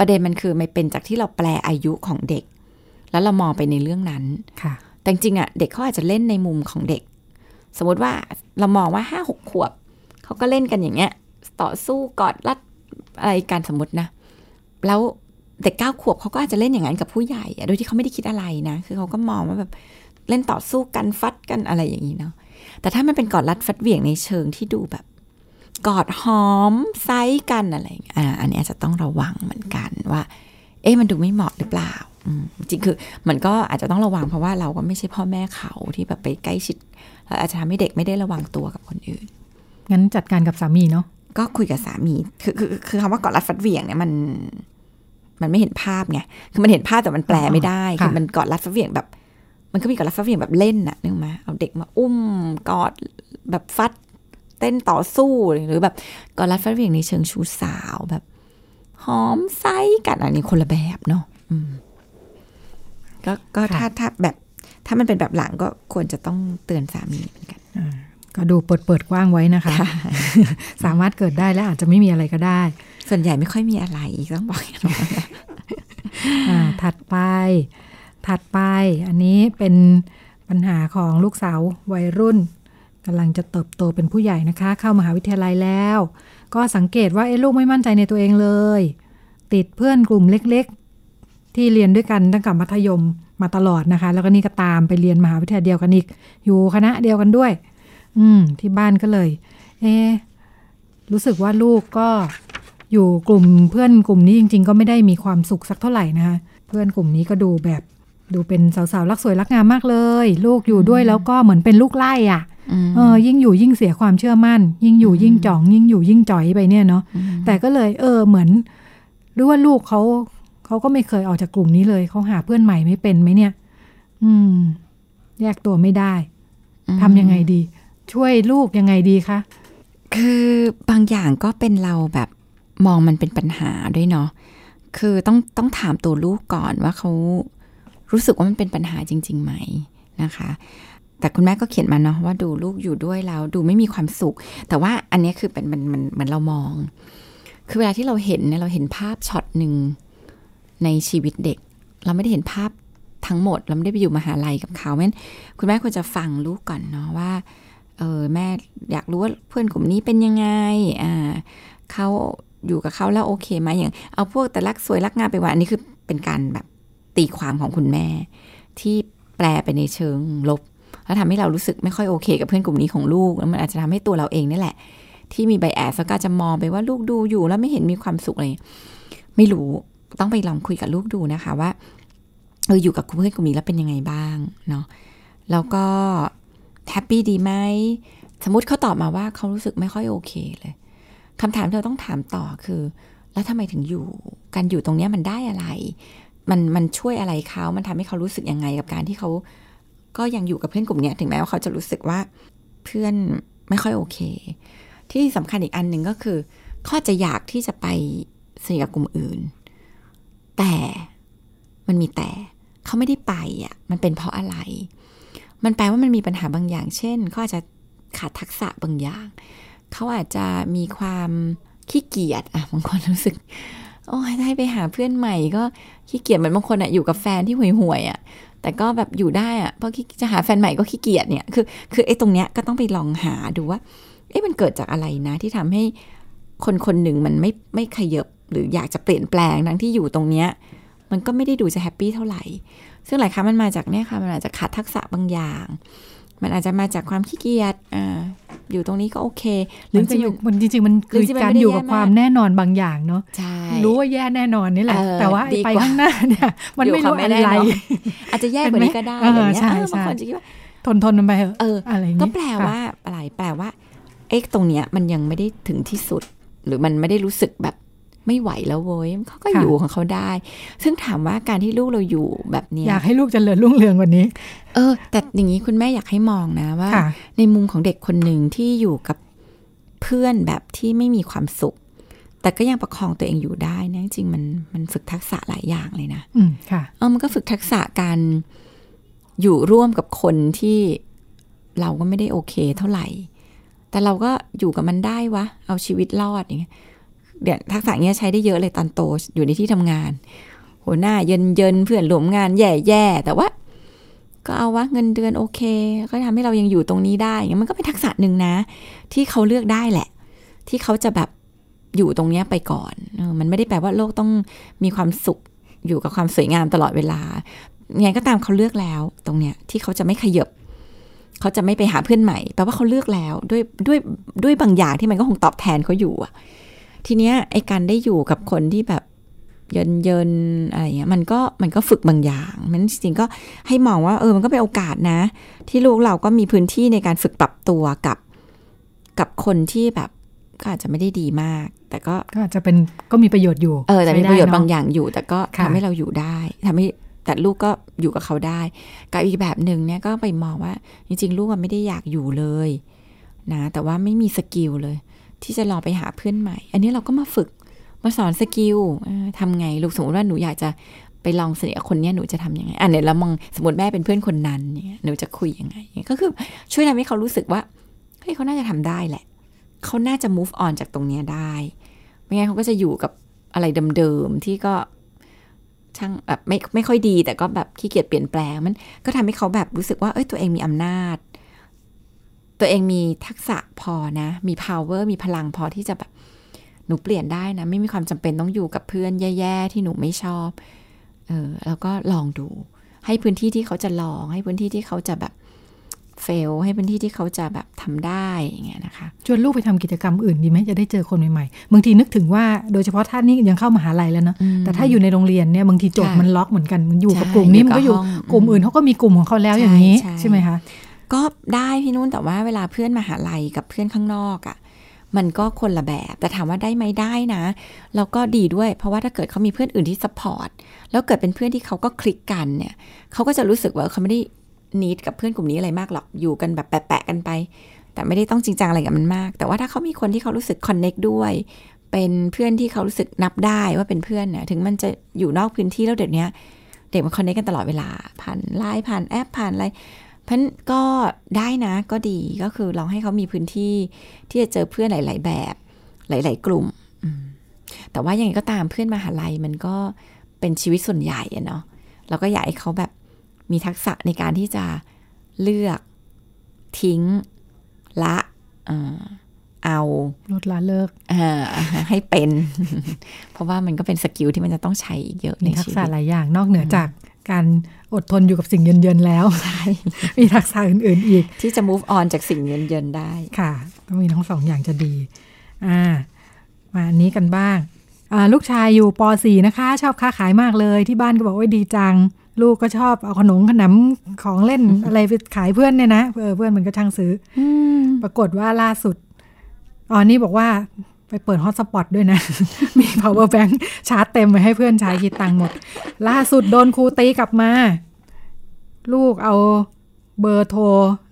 ประเด็นมันคือไม่เป็นจากที่เราแปลอายุของเด็ก แล้วเรามองไปในเรื่องนั้นค่ะ แต่จริงๆอะเด็กเขาอาจจะเล่นในมุมของเด็ก สมมติว่าเรามองว่าห้าหกขวบเขาก็เล่นกันอย่างเงี้ย ต่อสู้กอดรัดอะไรกันสมมตินะ แล้วเด็กเก้าขวบเขาก็อาจจะเล่นอย่างนั้นกับผู้ใหญ่อะโดยที่เขาไม่ได้คิดอะไรนะ คือเขาก็มองว่าแบบเล่นต่อสู้กันฟัดกันอะไรอย่างนี้เนาะแต่ถ้ามันเป็นกอดรัดฟัดเหวี่ยงในเชิงที่ดูแบบ กอดหอมไซกันอะไรอย่างเงี้ยอ่าอันนี้อาจจะต้องระวังเหมือนกันว่า เอ๊ะมันดูไม่เหมาะหรือเปล่าอืมจริงคือมันก็อาจจะต้องระวังเพราะว่าเราก็ไม่ใช่พ่อแม่เขาที่แบบไปใกล้ชิดแล้วอาจจะทำให้เด็กไม่ได้ระวังตัวกับคนอื่น งั้นจัดการกับสามีเนาะก็คุยกับสามีคือคือคือคำว่ากอดรัดฟัดเหวี่ยงเนี่ยมัน มันไม่เห็นภาพไงคือมันเห็นภาพแต่มันแปลไม่ได้ค่ะคือมันกอดรัดฟัดเหวี่ยงแบบ มันก็มีกอดรัดฟัดเหวี่ยงแบบเล่นน่ะนึกไหมเอาเด็กมาอุ้มกอดแบบฟัด เต้นต่อสู้หรือแบบกอดรัดฟัดเหวี่ยงในเชิงชูสาวแบบหอมไซกันอันนี้คนละแบบเนาะอืมก็ก็ถ้าถ้าแบบถ้ามันเป็นแบบหลังก็ควรจะต้องเตือนสามีเหมือนกันก็ดูเปิดเปิดกว้างไว้นะคะ สามารถเกิดได้และอาจจะไม่มีอะไรก็ได้ ส่วนใหญ่ไม่ค่อยมีอะไรต้องบอกอย่างนี้นอ่าถัดไป ถัดไป อันนี้เป็นปัญหาของลูกสาววัยรุ่น กำลังจะเติบโตเป็นผู้ใหญ่นะคะ เข้ามหาวิทยาลัยแล้ว ก็สังเกตว่าเอ๊ลูกไม่มั่นใจในตัวเองเลย ติดเพื่อนกลุ่มเล็กๆ ที่เรียนด้วยกันตั้งแต่มัธยมมาตลอดนะคะ แล้วก็นี่ก็ตามไปเรียนมหาวิทยาลัยเดียวกันอีก อยู่คณะเดียวกันด้วย อืม ที่บ้านก็เลย เอรู้สึกว่าลูกก็อยู่กลุ่มเพื่อนกลุ่มนี้จริง ๆ ก็ไม่ได้มีความสุขสักเท่าไหร่นะคะ เพื่อนกลุ่มนี้ก็ดูแบบดูเป็นสาวๆรักสวยรักงามมากเลย ลูกอยู่ด้วยแล้วก็เหมือนเป็นลูกไล่อะ เออยิ่งอยู่ยิ่งเสียความเชื่อมั่น ยิ่งอยู่ยิ่งจ่อง ยิ่งอยู่ยิ่งจ่อยไปเนี่ยเนาะแต่ก็เลย เออเหมือนหรือว่าลูกเขาเขาก็ไม่เคยออกจากกลุ่มนี้เลยเขาหาเพื่อนใหม่ไม่เป็นไหมเนี่ย อืม แยกตัวไม่ได้ทำยังไงดี ช่วยลูกยังไงดีคะคือบางอย่างก็เป็นเราแบบมองมันเป็นปัญหาด้วยเนาะคือต้องต้องถามตัวลูกก่อนว่าเขารู้สึกว่ามันเป็นปัญหาจริง ๆ ไหมนะคะ แต่คุณแม่ก็เขียนมาเนาะว่าดูลูกอยู่ด้วยแล้วดูไม่มีความสุข แต่ว่าอันนี้คือเป็นมันมันเหมือนเรามอง คือเวลาที่เราเห็นเนี่ยเราเห็นภาพช็อตหนึ่งในชีวิตเด็ก เราไม่ได้เห็นภาพทั้งหมด เราไม่ได้ไปอยู่มหาลัยกับเขาเพราะฉะนั้นคุณแม่ควรจะฟังลูกก่อนเนาะว่าเออแม่อยากรู้ว่าเพื่อนกลุ่มนี้เป็นยังไงอ่าเขาอยู่กับเขาแล้วโอเคไหมอย่าง เอาพวกแต่รักสวยรักงามไปว่าอันนี้คือเป็นการแบบตีความของคุณแม่ ที่แปลไปในเชิงลบ แล้วทำให้เรารู้สึกไม่ค่อยโอเค กับเพื่อนกลุ่มนี้ของลูกแล้วมันอาจจะทำให้ตัวเราเองนี่แหละ ที่มีไบแอสแล้วก็จะมองไปว่าลูกดูอยู่ แล้วไม่เห็นมีความสุขเลยไม่รู้ต้องไปลองคุยกับลูกดูนะคะว่าเอออยู่กับเพื่อนกลุ่มนี้แล้วเป็นยังไงบ้างเนาะแล้วก็แฮปปี้ดีไหมสมมติเขาตอบมาว่าเขารู้สึกไม่ค่อยโอเคเลยคำถามที่เราต้องถามต่อคือ แล้วทำไมถึงอยู่ การอยู่ตรงเนี้ยมันได้อะไร มันมันช่วยอะไรเขา มันทำให้เขารู้สึกยังไงกับการที่เขา ก็ยังอยู่กับเพื่อนกลุ่มนี้ถึงแม้ว่าเขาจะรู้สึกว่าเพื่อนไม่ค่อยโอเค ที่สำคัญอีกอันหนึ่งก็คือเขาจะอยากที่จะไปสนิทกับกลุ่มอื่น แต่มันมีแต่เขาไม่ได้ไปอะมันเป็นเพราะอะไร มันแปลว่ามันมีปัญหาบางอย่าง เช่นเขาอาจจะขาดทักษะบางอย่าง เขาอาจจะมีความขี้เกียจอะบางคนรู้สึกโอ้ยได้ไปหาเพื่อนใหม่ก็ขี้เกียจเหมือนบางคนอะอยู่กับแฟนที่ห่วยห่วยๆอะ แต่ก็แบบอยู่ได้อะเพราะจะหาแฟนใหม่ก็ขี้เกียจเนี่ย คือ คือไอ้ตรงเนี้ยก็ต้องไปลองหาดูว่า เอ๊ะมันเกิดจากอะไรนะ ที่ทำให้คนคนหนึ่งมันไม่ไม่ขยบหรืออยากจะเปลี่ยนแปลงทั้งที่อยู่ตรงเนี้ยมันก็ไม่ได้ดูจะแฮปปี้เท่าไหร่ ซึ่งหลายครั้งมันมาจากเนี่ยค่ะ มันอาจจะขาดทักษะบางอย่าง มันอาจจะมาจากความขี้เกียจอ่าอยู่ตรงนี้ก็โอเคหหรือจะอยู่มันจริง ๆ มันคือหรือจะมันการไม่ได้อยู่กับแย่มากความแน่นอนบางอย่างเนาะใช่รู้ว่าแย่แน่นอนนี่แหละเออแต่ว่าไอ้ดีไปกว่าข้างหน้าเนี่ยมันอยู่ไม่กับรู้ไม่อะแน่ไรนอนอาจจะแย่กว่านี้ก็ได้เห็นไหมอย่างเงี้ยเออใช่เออบางใช่คนจะคิดว่าทนทนมันไปเถอะเอออะไรอย่างก็งี้แปลค่ะว่าอะไรแปลว่าเอ๊ะตรงเนี้ยมันยังไม่ได้ถึงที่สุด หรือมันไม่ได้รู้สึกแบบ ไม่ไหวแล้วเว้ยเขาก็อยู่ของเขาได้ ซึ่งถามว่าการที่ลูกเราอยู่แบบเนี้ยอยากให้ลูกเจริญรุ่งเรืองกว่านี้ เออ แต่อย่างนี้คุณแม่อยากให้มองนะว่าค่ะในมุมของเด็กคนหนึ่งที่อยู่กับเพื่อนแบบที่ไม่มีความสุข แต่ก็ยังประคองตัวเองอยู่ได้นะจริงๆมันมันฝึกทักษะหลายอย่างเลยนะอืมค่ะเออมันก็ฝึกทักษะการอยู่ร่วมกับคนที่เราก็ไม่ได้โอเคเท่าไหร่ แต่เราก็อยู่กับมันได้วะ เอาชีวิตรอดอย่างเงี้ย เดี๋ยวทักษะเนี้ยใช้ได้เยอะเลยตอนโตอยู่ในที่ทำงาน หัวหน้าเยินเยินเพื่อนร่วมงานแย่แย่แต่ว่า ก็เอาว่าเงินเดือนโอเค ก็ทำให้เรายังอยู่ตรงนี้ได้อย่างมันก็เป็นทักษะหนึ่งนะ ที่เขาเลือกได้แหละ ที่เขาจะแบบอยู่ตรงเนี้ยไปก่อนมันไม่ได้แปลว่าโลกต้องมีความสุขอยู่กับความสวยงามตลอดเวลาไงก็ตามเขาเลือกแล้ว ตรงเนี้ยที่เขาจะไม่ขยบเขาจะไม่ไปหาเพื่อนใหม่แปลว่าเขาเลือกแล้ว ด้วยด้วยด้วยบางอย่างที่มันก็คงตอบแทนเขาอยู่อะ ทีเนี้ยไอการได้อยู่กับคนที่แบบเยินเยินอะไรเงี้ยมันก็มันก็ฝึกบางอย่างมันจริงๆก็ให้มองว่าเออมันก็เป็นโอกาสนะ ที่ลูกเราก็มีพื้นที่ในการฝึกปรับตัวกับกับคนที่แบบก็อาจจะไม่ได้ดีมาก แต่ก็ก็อาจจะเป็นก็มีประโยชน์อยู่เออแต่มีประโยชน์บางอย่างอยู่ แต่ก็ทำให้เราอยู่ได้ทำให้แต่ลูกก็อยู่กับเขาได้กับอีกแบบหนึ่งเนี่ยก็ไปมองว่า จริง ๆ ลูกมันไม่ได้อยากอยู่เลยนะแต่ว่าไม่มี skill เลย ที่จะลองไปหาเพื่อนใหม่ อันนี้เราก็มาฝึกมาสอน skill ทำไงลูกสมมติว่าหนูอยากจะไปลองสนิทคนนี้หนูจะทำยังไงอันนี้เรามองสมมติแม่เป็นเพื่อนคนนั้นเนี่ยหนูจะคุยยังไง ก็คือช่วยทำให้เขารู้สึกว่าเฮ้ยเขาน่าจะทำได้แหละ เขาน่าจะ move on จากตรงนี้ได้ ไม่งั้นเขาก็จะอยู่กับอะไรเดิมๆที่ก็ช่างแบบไม่ไม่ค่อยดีแต่ก็แบบขี้เกียจเปลี่ยนแปลงมันก็ทำให้เขาแบบรู้สึกว่าเอ้ยตัวเองมีอำนาจ ตัวเองมีทักษะพอนะ มี power มีพลังพอที่จะแบบหนูเปลี่ยนได้นะ ไม่มีความจำเป็นต้องอยู่กับเพื่อนแย่ๆที่หนูไม่ชอบ เออแล้วก็ลองดู ให้พื้นที่ที่เขาจะลอง ให้พื้นที่ที่เขาจะแบบfail ให้พื้นที่ที่เขาจะแบบทำได้อย่างเงี้ยนะคะ ชวนลูกไปทำกิจกรรมอื่นดีไหมจะได้เจอคนใหม่ๆบางทีนึกถึงว่าโดยเฉพาะท่านนี้ยังเข้ามาหาลัยแล้วเนาะแต่ถ้าอยู่ในโรงเรียนเนี่ยบางทีโจทย์มันล็อกเหมือนกันมันอยู่กับกลุ่มนี้มันก็อยู่กลุ่มอื่นเขาก็มีกลุ่มของเขาแล้วอย่างนี้ใช่ไหมคะ ก็ได้พี่นุ่นแต่ว่าเวลาเพื่อนมาหาลัยกับเพื่อนข้างนอกอะ่ะมันก็คนละแบบ แต่ถามว่าได้ไหมได้นะแล้วก็ดีด้วย เพราะว่าถ้าเกิดเขามีเพื่อนอื่นที่ support แล้วเกิดเป็นเพื่อนที่เขาก็คลิกกันเนี่ยเขาก็จะรู้สึกว่าเขาไม่ได้นิดกับเพื่อนกลุ่มนี้อะไรมากหรอกอยู่กันแบบแปะๆกันไป แต่ไม่ได้ต้องจริงจังอะไรกับมันมาก แต่ว่าถ้าเขามีคนที่เขารู้สึกคอนเน็กด้วย เป็นเพื่อนที่เขารู้สึกนับได้ว่าเป็นเพื่อนเนี่ยถึงมันจะอยู่นอกพื้นที่แล้วเดี๋ยวนี้เด็กมันคอนเน็กกันตลอดเวลาผ่านไลน์ผ่านแอปผ่านอะไร พันก็ได้นะก็ดีก็คือลองให้เขามีพื้นที่ที่จะเจอเพื่อนหลาย ๆ แบบ หลาย ๆ กลุ่ม แต่ว่ายังไงก็ตามเพื่อนมหาลัยมันก็เป็นชีวิตส่วนใหญ่อะเนาะเราก็อยากให้เขาแบบมีทักษะในการที่จะเลือกทิ้ง ละเอาลดละเลิกให้เป็น เพราะว่ามันก็เป็นสกิลที่มันจะต้องใช้อีกเยอะในทักษะหลายอย่างนอกเหนือจาก การอดทนอยู่กับสิ่งเย็นๆแล้ว มีทักษะอื่นๆอีก ที่จะ move on จากสิ่งเย็นๆได้ค่ะ ต้องมีทั้งสองอย่างจะดีอ่ามาอันนี้กันบ้างลูกชายอยู่ป .4 นะคะ ชอบค้าขายมากเลย ที่บ้านก็บอกว่าดีจัง ลูกก็ชอบเอาขนมขนมของเล่นอะไรไปขายเพื่อนเนี่ยนะเออเพื่อนมันก็ช่างซื้อปรากฏว่าล่าสุดอ๋อนี่บอกว่า ไปเปิดฮอตสปอตด้วยนะ มี power bank ชาร์จเต็มไปให้เพื่อนใช้คิดตังค์หมด ล่าสุดโดนครูตีกลับมา ลูกเอาเบอร์โทร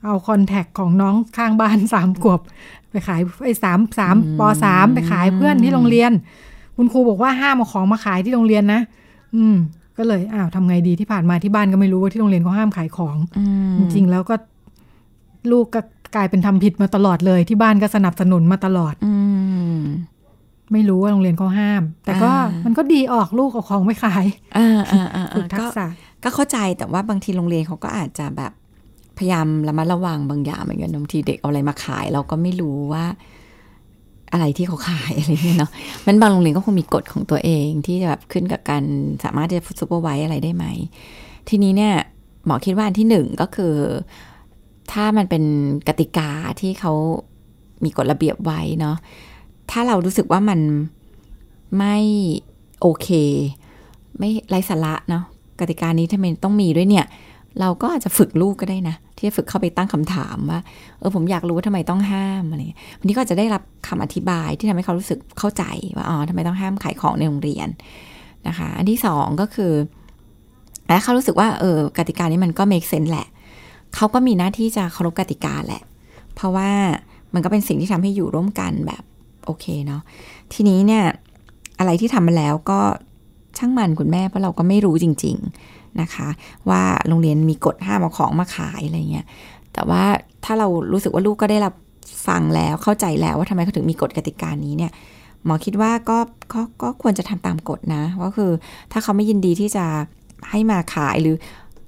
เอาคอนแทคของน้องข้างบ้านสามขวบ ไปขายไอ้สามสามปสามไปขายเพื่อนที่โรงเรียน คุณครูบอกว่าห้ามเอาของมาขายที่โรงเรียนนะ อืม ก็เลยอ้าวทำไงดีที่ผ่านมาที่บ้านก็ไม่รู้ว่าที่โรงเรียนเขาห้ามขายของ จริงๆแล้วก็ลูกก็ กลายเป็นทำผิดมาตลอดเลย ที่บ้านก็สนับสนุนมาตลอด อืไม่รู้ว่าโรงเรียนเขาห้าม แต่ก็มันก็ดีออกลูกเอาของไม่ขายฝึกทักษะก็เข้าใจแต่ว่าบางทีโรงเรียนเขาก็อาจจะแบบพยายามระมัดระวังบางอย่างเหมือนกันบางทีเด็กเอาอะไรมาขาย เราก็ไม่รู้ว่า อะไรที่เขาขายอะไรเงี้ยเนาะมันบางโรงเรียนก็คงมีกฎของตัวเองที่แบบขึ้นกับการสามารถจะซูเปอร์ไวท์อะไรได้ไหม ทีนี้เนี่ยหมอคิดว่าอันที่หนึ่งก็คือ ถ้ามันเป็นกติกาที่เขามีกฎระเบียบไว้เนาะถ้าเรารู้สึกว่ามันไม่โอเค ไม่ไร้สาระเนาะกติกานี้ทำไมต้องมีด้วยเนี่ย เราก็อาจจะฝึกลูกก็ได้นะ ที่จะฝึกเข้าไปตั้งคำถามว่า เออผมอยากรู้ว่าทำไมต้องห้ามอะไรวันนี้ก็จะได้รับคำอธิบายที่ทำให้เขารู้สึกเข้าใจว่าอ๋อทำไมต้องห้ามขายของในโรงเรียนนะคะ อันที่สองก็คือแล้วเขารู้สึกว่าเออกติกานี้มันก็ make sense แหละ เขาก็มีหน้าที่จะเคารพกติกาแหละ เพราะว่ามันก็เป็นสิ่งที่ทำให้อยู่ร่วมกันแบบโอเคเนาะทีนี้เนี่ยอะไรที่ทำมาแล้วก็ช่างมันคุณแม่เพราะเราก็ไม่รู้จริง ๆนะคะ ว่าโรงเรียนมีกฎห้ามเอาของมาขายอะไรเงี้ยแต่ว่าถ้าเรารู้สึกว่าลูกก็ได้รับฟังแล้วเข้าใจแล้วว่าทำไมเขาถึงมีกฎกติกานี้เนี่ยหมอคิดว่าก็ก็ก็ควรจะทำตามกฎนะก็คือถ้าเขาไม่ยินดีที่จะให้มาขายหรือ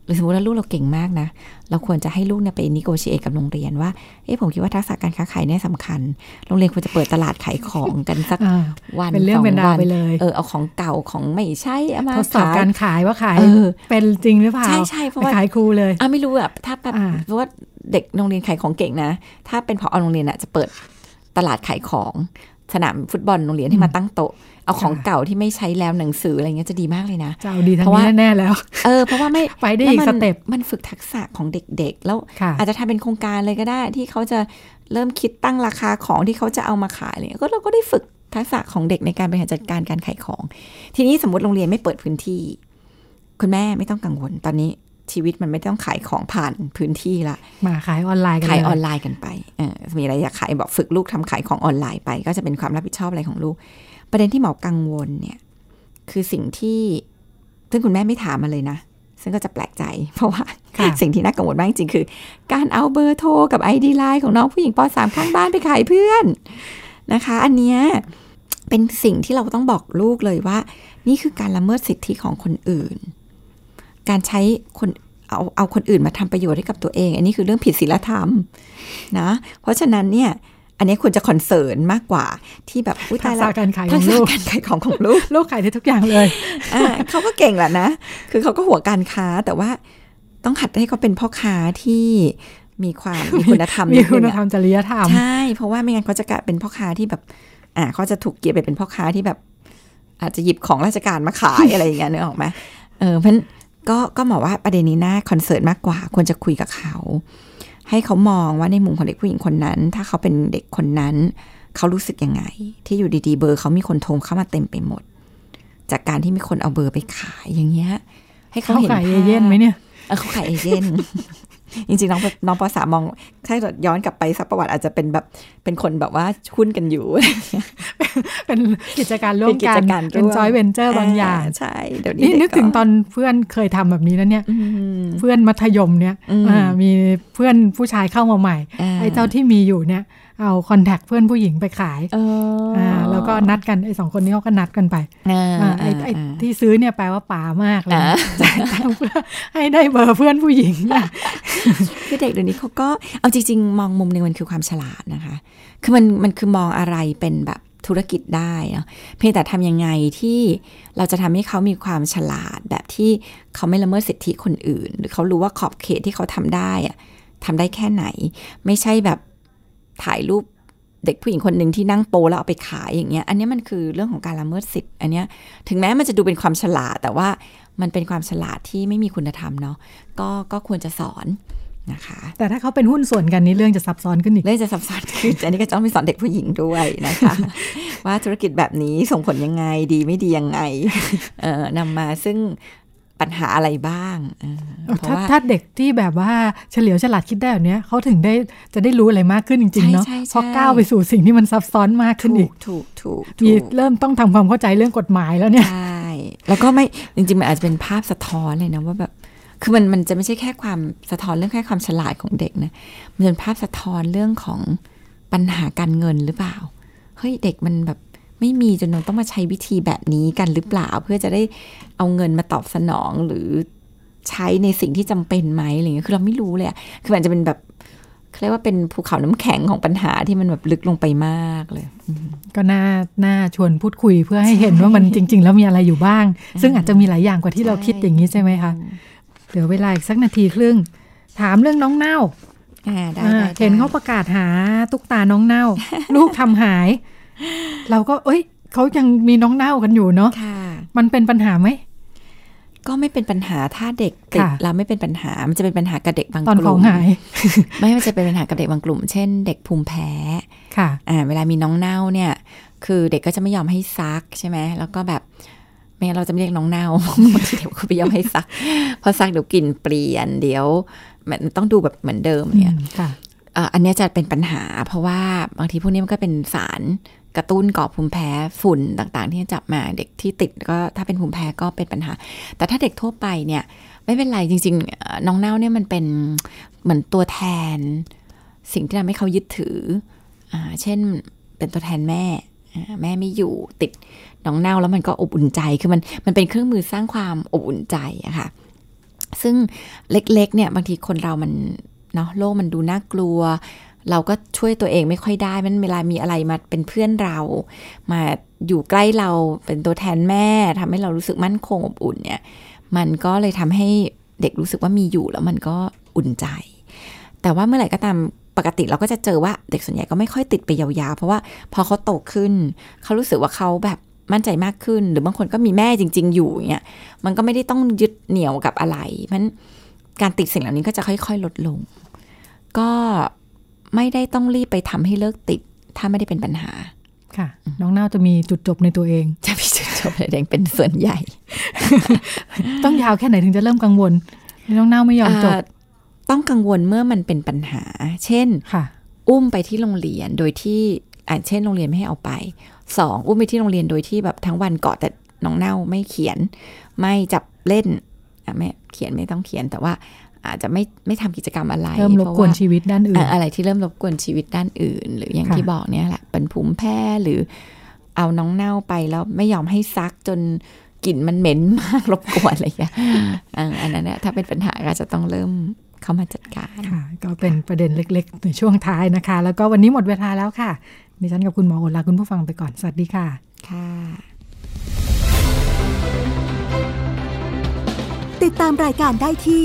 หรือสมมติว่าลูกเราเก่งมากนะ เราควรจะให้ลูกเนี่ยไปนิโกชิเอกับโรงเรียนว่า เอ๊ะผมคิดว่าทักษะการค้าขายเนี่ยสำคัญ โรงเรียนควรจะเปิดตลาดขายของกันสักอ่าวันเป็นเรื่องสเป็นราววันไปเลย เออเอาของเก่าของไม่ใช่เอามาทดสอบขายการขายว่าขายเออเป็นจริงหรือเปล่า ใช่ใช่เพราะว่าไปขายครูเลยอะไม่รู้อะถ้าแบบอ่าเพราะว่าเด็กโรงเรียนขายของเก่งนะ ถ้าเป็นพอโรงเรียนอะจะเปิดตลาดขายของ สนามฟุตบอลโรงเรียนให้มาตั้งโต๊ะเอาของเก่าที่ไม่ใช้แล้วหนังสืออะไรเงี้ยจะดีมากเลยนะจะเอาดีทางเพราะว่านี้แน่ๆแล้ว เออเพราะว่าไม่ไปได้อีกแล้วมันสเต็ปมันฝึกทักษะของเด็กๆ แล้วค่ะอาจจะทำเป็นโครงการเลยก็ได้ ที่เขาจะเริ่มคิดตั้งราคาของที่เขาจะเอามาขายเลยก็เราก็ได้ฝึกทักษะของเด็กในการบริหารจัดการการขายของ ทีนี้สมมติโรงเรียนไม่เปิดพื้นที่ คุณแม่ไม่ต้องกังวลตอนนี้ ชีวิตมันไม่ต้องขายของผ่านพื้นที่ละมาขายออนไลน์กันขายเลออนไลน์กันไปเออมีอะไรอยากขายบอกฝึกลูกทำขายของออนไลน์ไป ก็จะเป็นความรับผิดชอบอะไรของลูก ประเด็นที่หมอกังวลเนี่ย คือสิ่งที่ซึ่งคุณแม่ไม่ถามมาเลยนะซึ่งก็จะแปลกใจ เพราะว่าค่ะสิ่งที่น่ากังวลมากจริงๆคือ การเอาเบอร์โทรกับไอดีไลน์ของน้องผู้หญิงป .3 ข้างบ้านไปขายเพื่อนนะคะ อันเนี้ยเป็นสิ่งที่เราต้องบอกลูกเลยว่า นี่คือการละเมิดสิทธิของคนอื่น การใช้คนเอาเอาคนอื่นมาทำประโยชน์ให้กับตัวเอง อันนี้คือเรื่องผิดศีลธรรมนะ เพราะฉะนั้นเนี่ยอันนี้ควรจะ concern มากกว่าที่แบบอุ๊ยตายแล้ษะวการขายของลูกทักษะการขายของของลูกลูกขายได้ทุกอย่างเลยอ่าเขาก็เก่งแหละนะ คือเขาก็หัวการค้าแต่ว่าต้องหัดให้เขาเป็นพ่อค้าที่มีความมีคุณธรรมมีคุนึณธรรมจริยธรรมนิดนึงอะใช่เพราะว่าไม่งั้นเขาจะกลายเป็นพ่อค้าที่แบบ อ่าเขาจะถูกเกลียดไปเป็นพ่อค้าที่แบบ อาจจะหยิบของราชการมาขายอะไรอย่างเงี้ยนึกออกไหมเออเพราะฉะนั้น ก็ก็หมอว่าประเด็นนี้น่า concern มากกว่าควรจะคุยกับเขา ให้เขามองว่าในมุมของเด็กผู้หญิงคนนั้น ถ้าเขาเป็นเด็กคนนั้น เขารู้สึกยังไง ที่อยู่ดีๆ เบอร์เขามีคนโทรเข้ามาเต็มไปหมด จากการที่มีคนเอาเบอร์ไปขายอย่างเงี้ย ให้เขาเขาเห็นขายเอภาพเย่นไหมเนี่ยเออเขาขายเอเย่น จริงๆน้องน้องปสามมองถ้าย้อนกลับไปสักประวัติอาจจะเป็นแบบเป็นคนแบบว่าหุ้นกันอยู่ เป็นกิจการร่วเป็มนกิกัจนการเป็นจอยเวนเจอร์บางอย่างใช่เดี๋ยวนี้นี่นึกเด็ถึงตก็อนเพื่อนเคยทำแบบนี้แล้วเนี่ยอืมเพื่อนมัธยมเนี่ยอืมอ่ามีเพื่อนผู้ชายเข้ามาใหม่อ่าไอ้เจ้าที่มีอยู่เนี่ย เอาคอนแทคเพื่อนผู้หญิงไปขายเอออ่าแล้วก็นัดกันไอ้สองคนนี้เขาก็นัดกันไปอ่าอ่าไอ้ไอ้อ่าที่ซื้อเนี่ยแปลว่าป๋ามากเลยอ่าจ่ายตังค์เพื่อให้ได้เบอร์เพื่อนผู้หญิงเนี่ยคือเด็กเดี๋ยวนี้เขาก็เอาจริง ๆ มองมุมหนึ่งมันคือความฉลาดนะคะ คือมันมันคือมองอะไรเป็นแบบธุรกิจได้เนาะเพียงแต่ทำยังไงที่เราจะทำให้เขามีความฉลาดแบบที่เขาไม่ละเมิดสิทธิคนอื่น หรือเขารู้ว่าขอบเขตที่เขาทำได้อะทำได้แค่ไหน ไม่ใช่แบบ ถ่ายรูปเด็กผู้หญิงคนหนึ่งที่นั่งโปแล้วเอาไปขายอย่างเงี้ย อันเนี้ยมันคือเรื่องของการละเมิดสิทธิ์ อันเนี้ยถึงแม้มันจะดูเป็นความฉลาด แต่ว่ามันเป็นความฉลาดที่ไม่มีคุณธรรมเนาะก็ก็ควรจะสอนนะคะแต่ถ้าเขาเป็นหุ้นส่วนกันนี่เรื่องจะซับซ้อนขึ้นอีกเรื่องจะซับซ้อนขึ้นอันนี้ก็ต้องไปสอนเด็กผู้หญิงด้วยนะคะ ว่าธุรกิจแบบนี้ส่งผลยังไงดีไม่ดียังไงเอ่อนำมาซึ่ง ปัญหาอะไรบ้างเออเพราะถ้าว่าถ้าเด็กที่แบบว่าเฉลียวฉลาดคิดได้แบบเนี้ยเขาถึงได้จะได้รู้อะไรมากขึ้นจริงๆเนาะใช่ใช่ใช่เพราะก้าวไปสู่สิ่งที่มันซับซ้อนมากขึ้นถูอีกกถูกถูกมีถูกเริ่มต้องทำความเข้าใจเรื่องกฎหมายแล้วเนี่ยใช่แล้วก็ไม่จริงๆมันอาจจะเป็นภาพสะท้อนเลยนะว่าแบบคือมันมันจะไม่ใช่แค่ความสะท้อนเรื่องแค่ความฉลาดของเด็กนะมันเป็นภาพสะท้อนเรื่องของปัญหาการเงินหรือเปล่าเฮ้ยเด็กมันแบบ ไม่มีจนเราต้องมาใช้วิธีแบบนี้กันหรือเปล่า เพื่อจะได้เอาเงินมาตอบสนองหรือใช้ในสิ่งที่จำเป็นไหมอะไรเงี้ยคือเราไม่รู้เลยอะคือมันจะเป็นแบบเขาเรียกว่าเป็นภูเขาน้ำแข็งของปัญหาที่มันแบบลึกลงไปมากเลย ก็น่าน่าชวนพูดคุยเพื่อให้เห็นว่ามันจริง ๆ แล้วมีอะไรอยู่บ้าง ซึ่งอาจจะมีหลายอย่างกว่าที่เราคิดอย่างนี้ใช่ไหมคะเดี๋ยวเวลาอีกสักนาทีครึ่ง ถามเรื่องน้องเน่าอ่าได้อ่าได้เห็นเขาประกาศหาตุ๊กตาน้องเน่า ลูกทำหาย เราก็เอ้ยเขายังมีน้องเน่ากันอยู่เนาะค่ะมันเป็นปัญหาไหม ก็ไม่เป็นปัญหาถ้าเด็กติดค่ะแล้วไม่เป็นปัญหา มันจะเป็นปัญหากับเด็กบางตอนกขลุ่องมหาย ไม่มันจะเป็นปัญหากับเด็กบางกลุ่ม เช่น เด็กภูมิแพ้ค่ะอ่าเวลามีน้องเน่าเนี่ย คือเด็กก็จะไม่ยอมให้ซักใช่ไหมแล้วก็แบบไม่งั้นเราจะไม่เรียกน้องเน่าบางทีเด็กก็ไม่ยอมให้ซักเพอซักเดี๋ยวกลิ่นเปลี่ยน เดี๋ยวมันต้องดูแบบเหมือนเดิมเนี่ยค่ะอะอันเนี้ยจะเป็นปัญหา เพราะว่าบางทีพวกนี้มันก็เป็นสาร กระตุ้นก่อภูมิแพ้ฝุ่นต่างๆ ที่จับมาเด็กที่ติดก็ถ้าเป็นภูมิแพ้ก็เป็นปัญหา แต่ถ้าเด็กทั่วไปเนี่ยไม่เป็นไรจริง ๆ น้องเน่าเนี่ยมันเป็นเหมือนตัวแทน สิ่งที่ทำให้เขายึดถืออ่าเช่นเป็นตัวแทนแม่แม่ไม่อยู่ติดน้องเน่าแล้วมันก็อบอุ่นใจคือมันมันเป็นเครื่องมือสร้างความอบอุ่นใจอะค่ะ ซึ่งเล็กๆเนี่ยบางทีคนเรามันเนาะโลกมันดูน่ากลัว เราก็ช่วยตัวเองไม่ค่อยได้ มันเวลามีอะไรมาเป็นเพื่อนเรา มาอยู่ใกล้เราเป็นตัวแทนแม่ทำให้เรารู้สึกมั่นคงอบอุ่นเนี่ย มันก็เลยทำให้เด็กรู้สึกว่ามีอยู่แล้วมันก็อุ่นใจ แต่ว่าเมื่อไหร่ก็ตามปกติเราก็จะเจอว่าเด็กส่วนใหญ่ก็ไม่ค่อยติดไปยาวๆ เพราะว่าพอเขาโตขึ้น เขารู้สึกว่าเขาแบบมั่นใจมากขึ้น หรือบางคนก็มีแม่จริง ๆ อยู่เนี่ยมันก็ไม่ได้ต้องยึดเหนี่ยวกับอะไรมันการติดสิ่งเหล่านี้ก็จะค่อย ๆ ลดลง ก็ ไม่ได้ต้องรีบไปทำให้เลิกติด ถ้าไม่ได้เป็นปัญหาค่ะ น้องเน่าจะมีจุดจบในตัวเอง จะมีจุดจบในตัวเองเป็นส่วนใหญ่ ต้องยาวแค่ไหนถึงจะเริ่มกังวล น้องเน่าไม่ยอมจบ ต้องกังวลเมื่อมันเป็นปัญหา เช่นค่ะ อุ้มไปที่โรงเรียนโดยที่อ่าเช่นโรงเรียนไม่ให้เอาไปสองอุ้มไปที่โรงเรียนโดยที่แบบทั้งวันเกาะแต่น้องเน่าไม่เขียน ไม่จับเล่นอะไม่เขียนไม่ต้องเขียนแต่ว่า อาจจะไม่ไม่ทำกิจกรรมอะไรเริ่มรบกวนชีวิตด้านอื่น อะไรที่เริ่มรบกวนชีวิตด้านอื่น หรืออย่างค่ะที่บอกเนี่ยแหละเป็นภูมิแพ้หรือเอาน้องเน่าไปแล้วไม่ยอมให้ซักจนกลิ่นมันเหม็นมากรบกวนอะไรอย่างเงี้ยอ่าอันนั้นเนี่ยถ้าเป็นปัญหาก็จะต้องเริ่มเข้ามาจัดการค่ะ ก็เป็นประเด็นเล็กๆในช่วงท้ายนะคะ แล้วก็วันนี้หมดเวลาแล้วค่ะดิฉันกับคุณหมอโอลาคุณผู้ฟังไปก่อน สวัสดีค่ะ ค่ะ ติดตามรายการได้ที่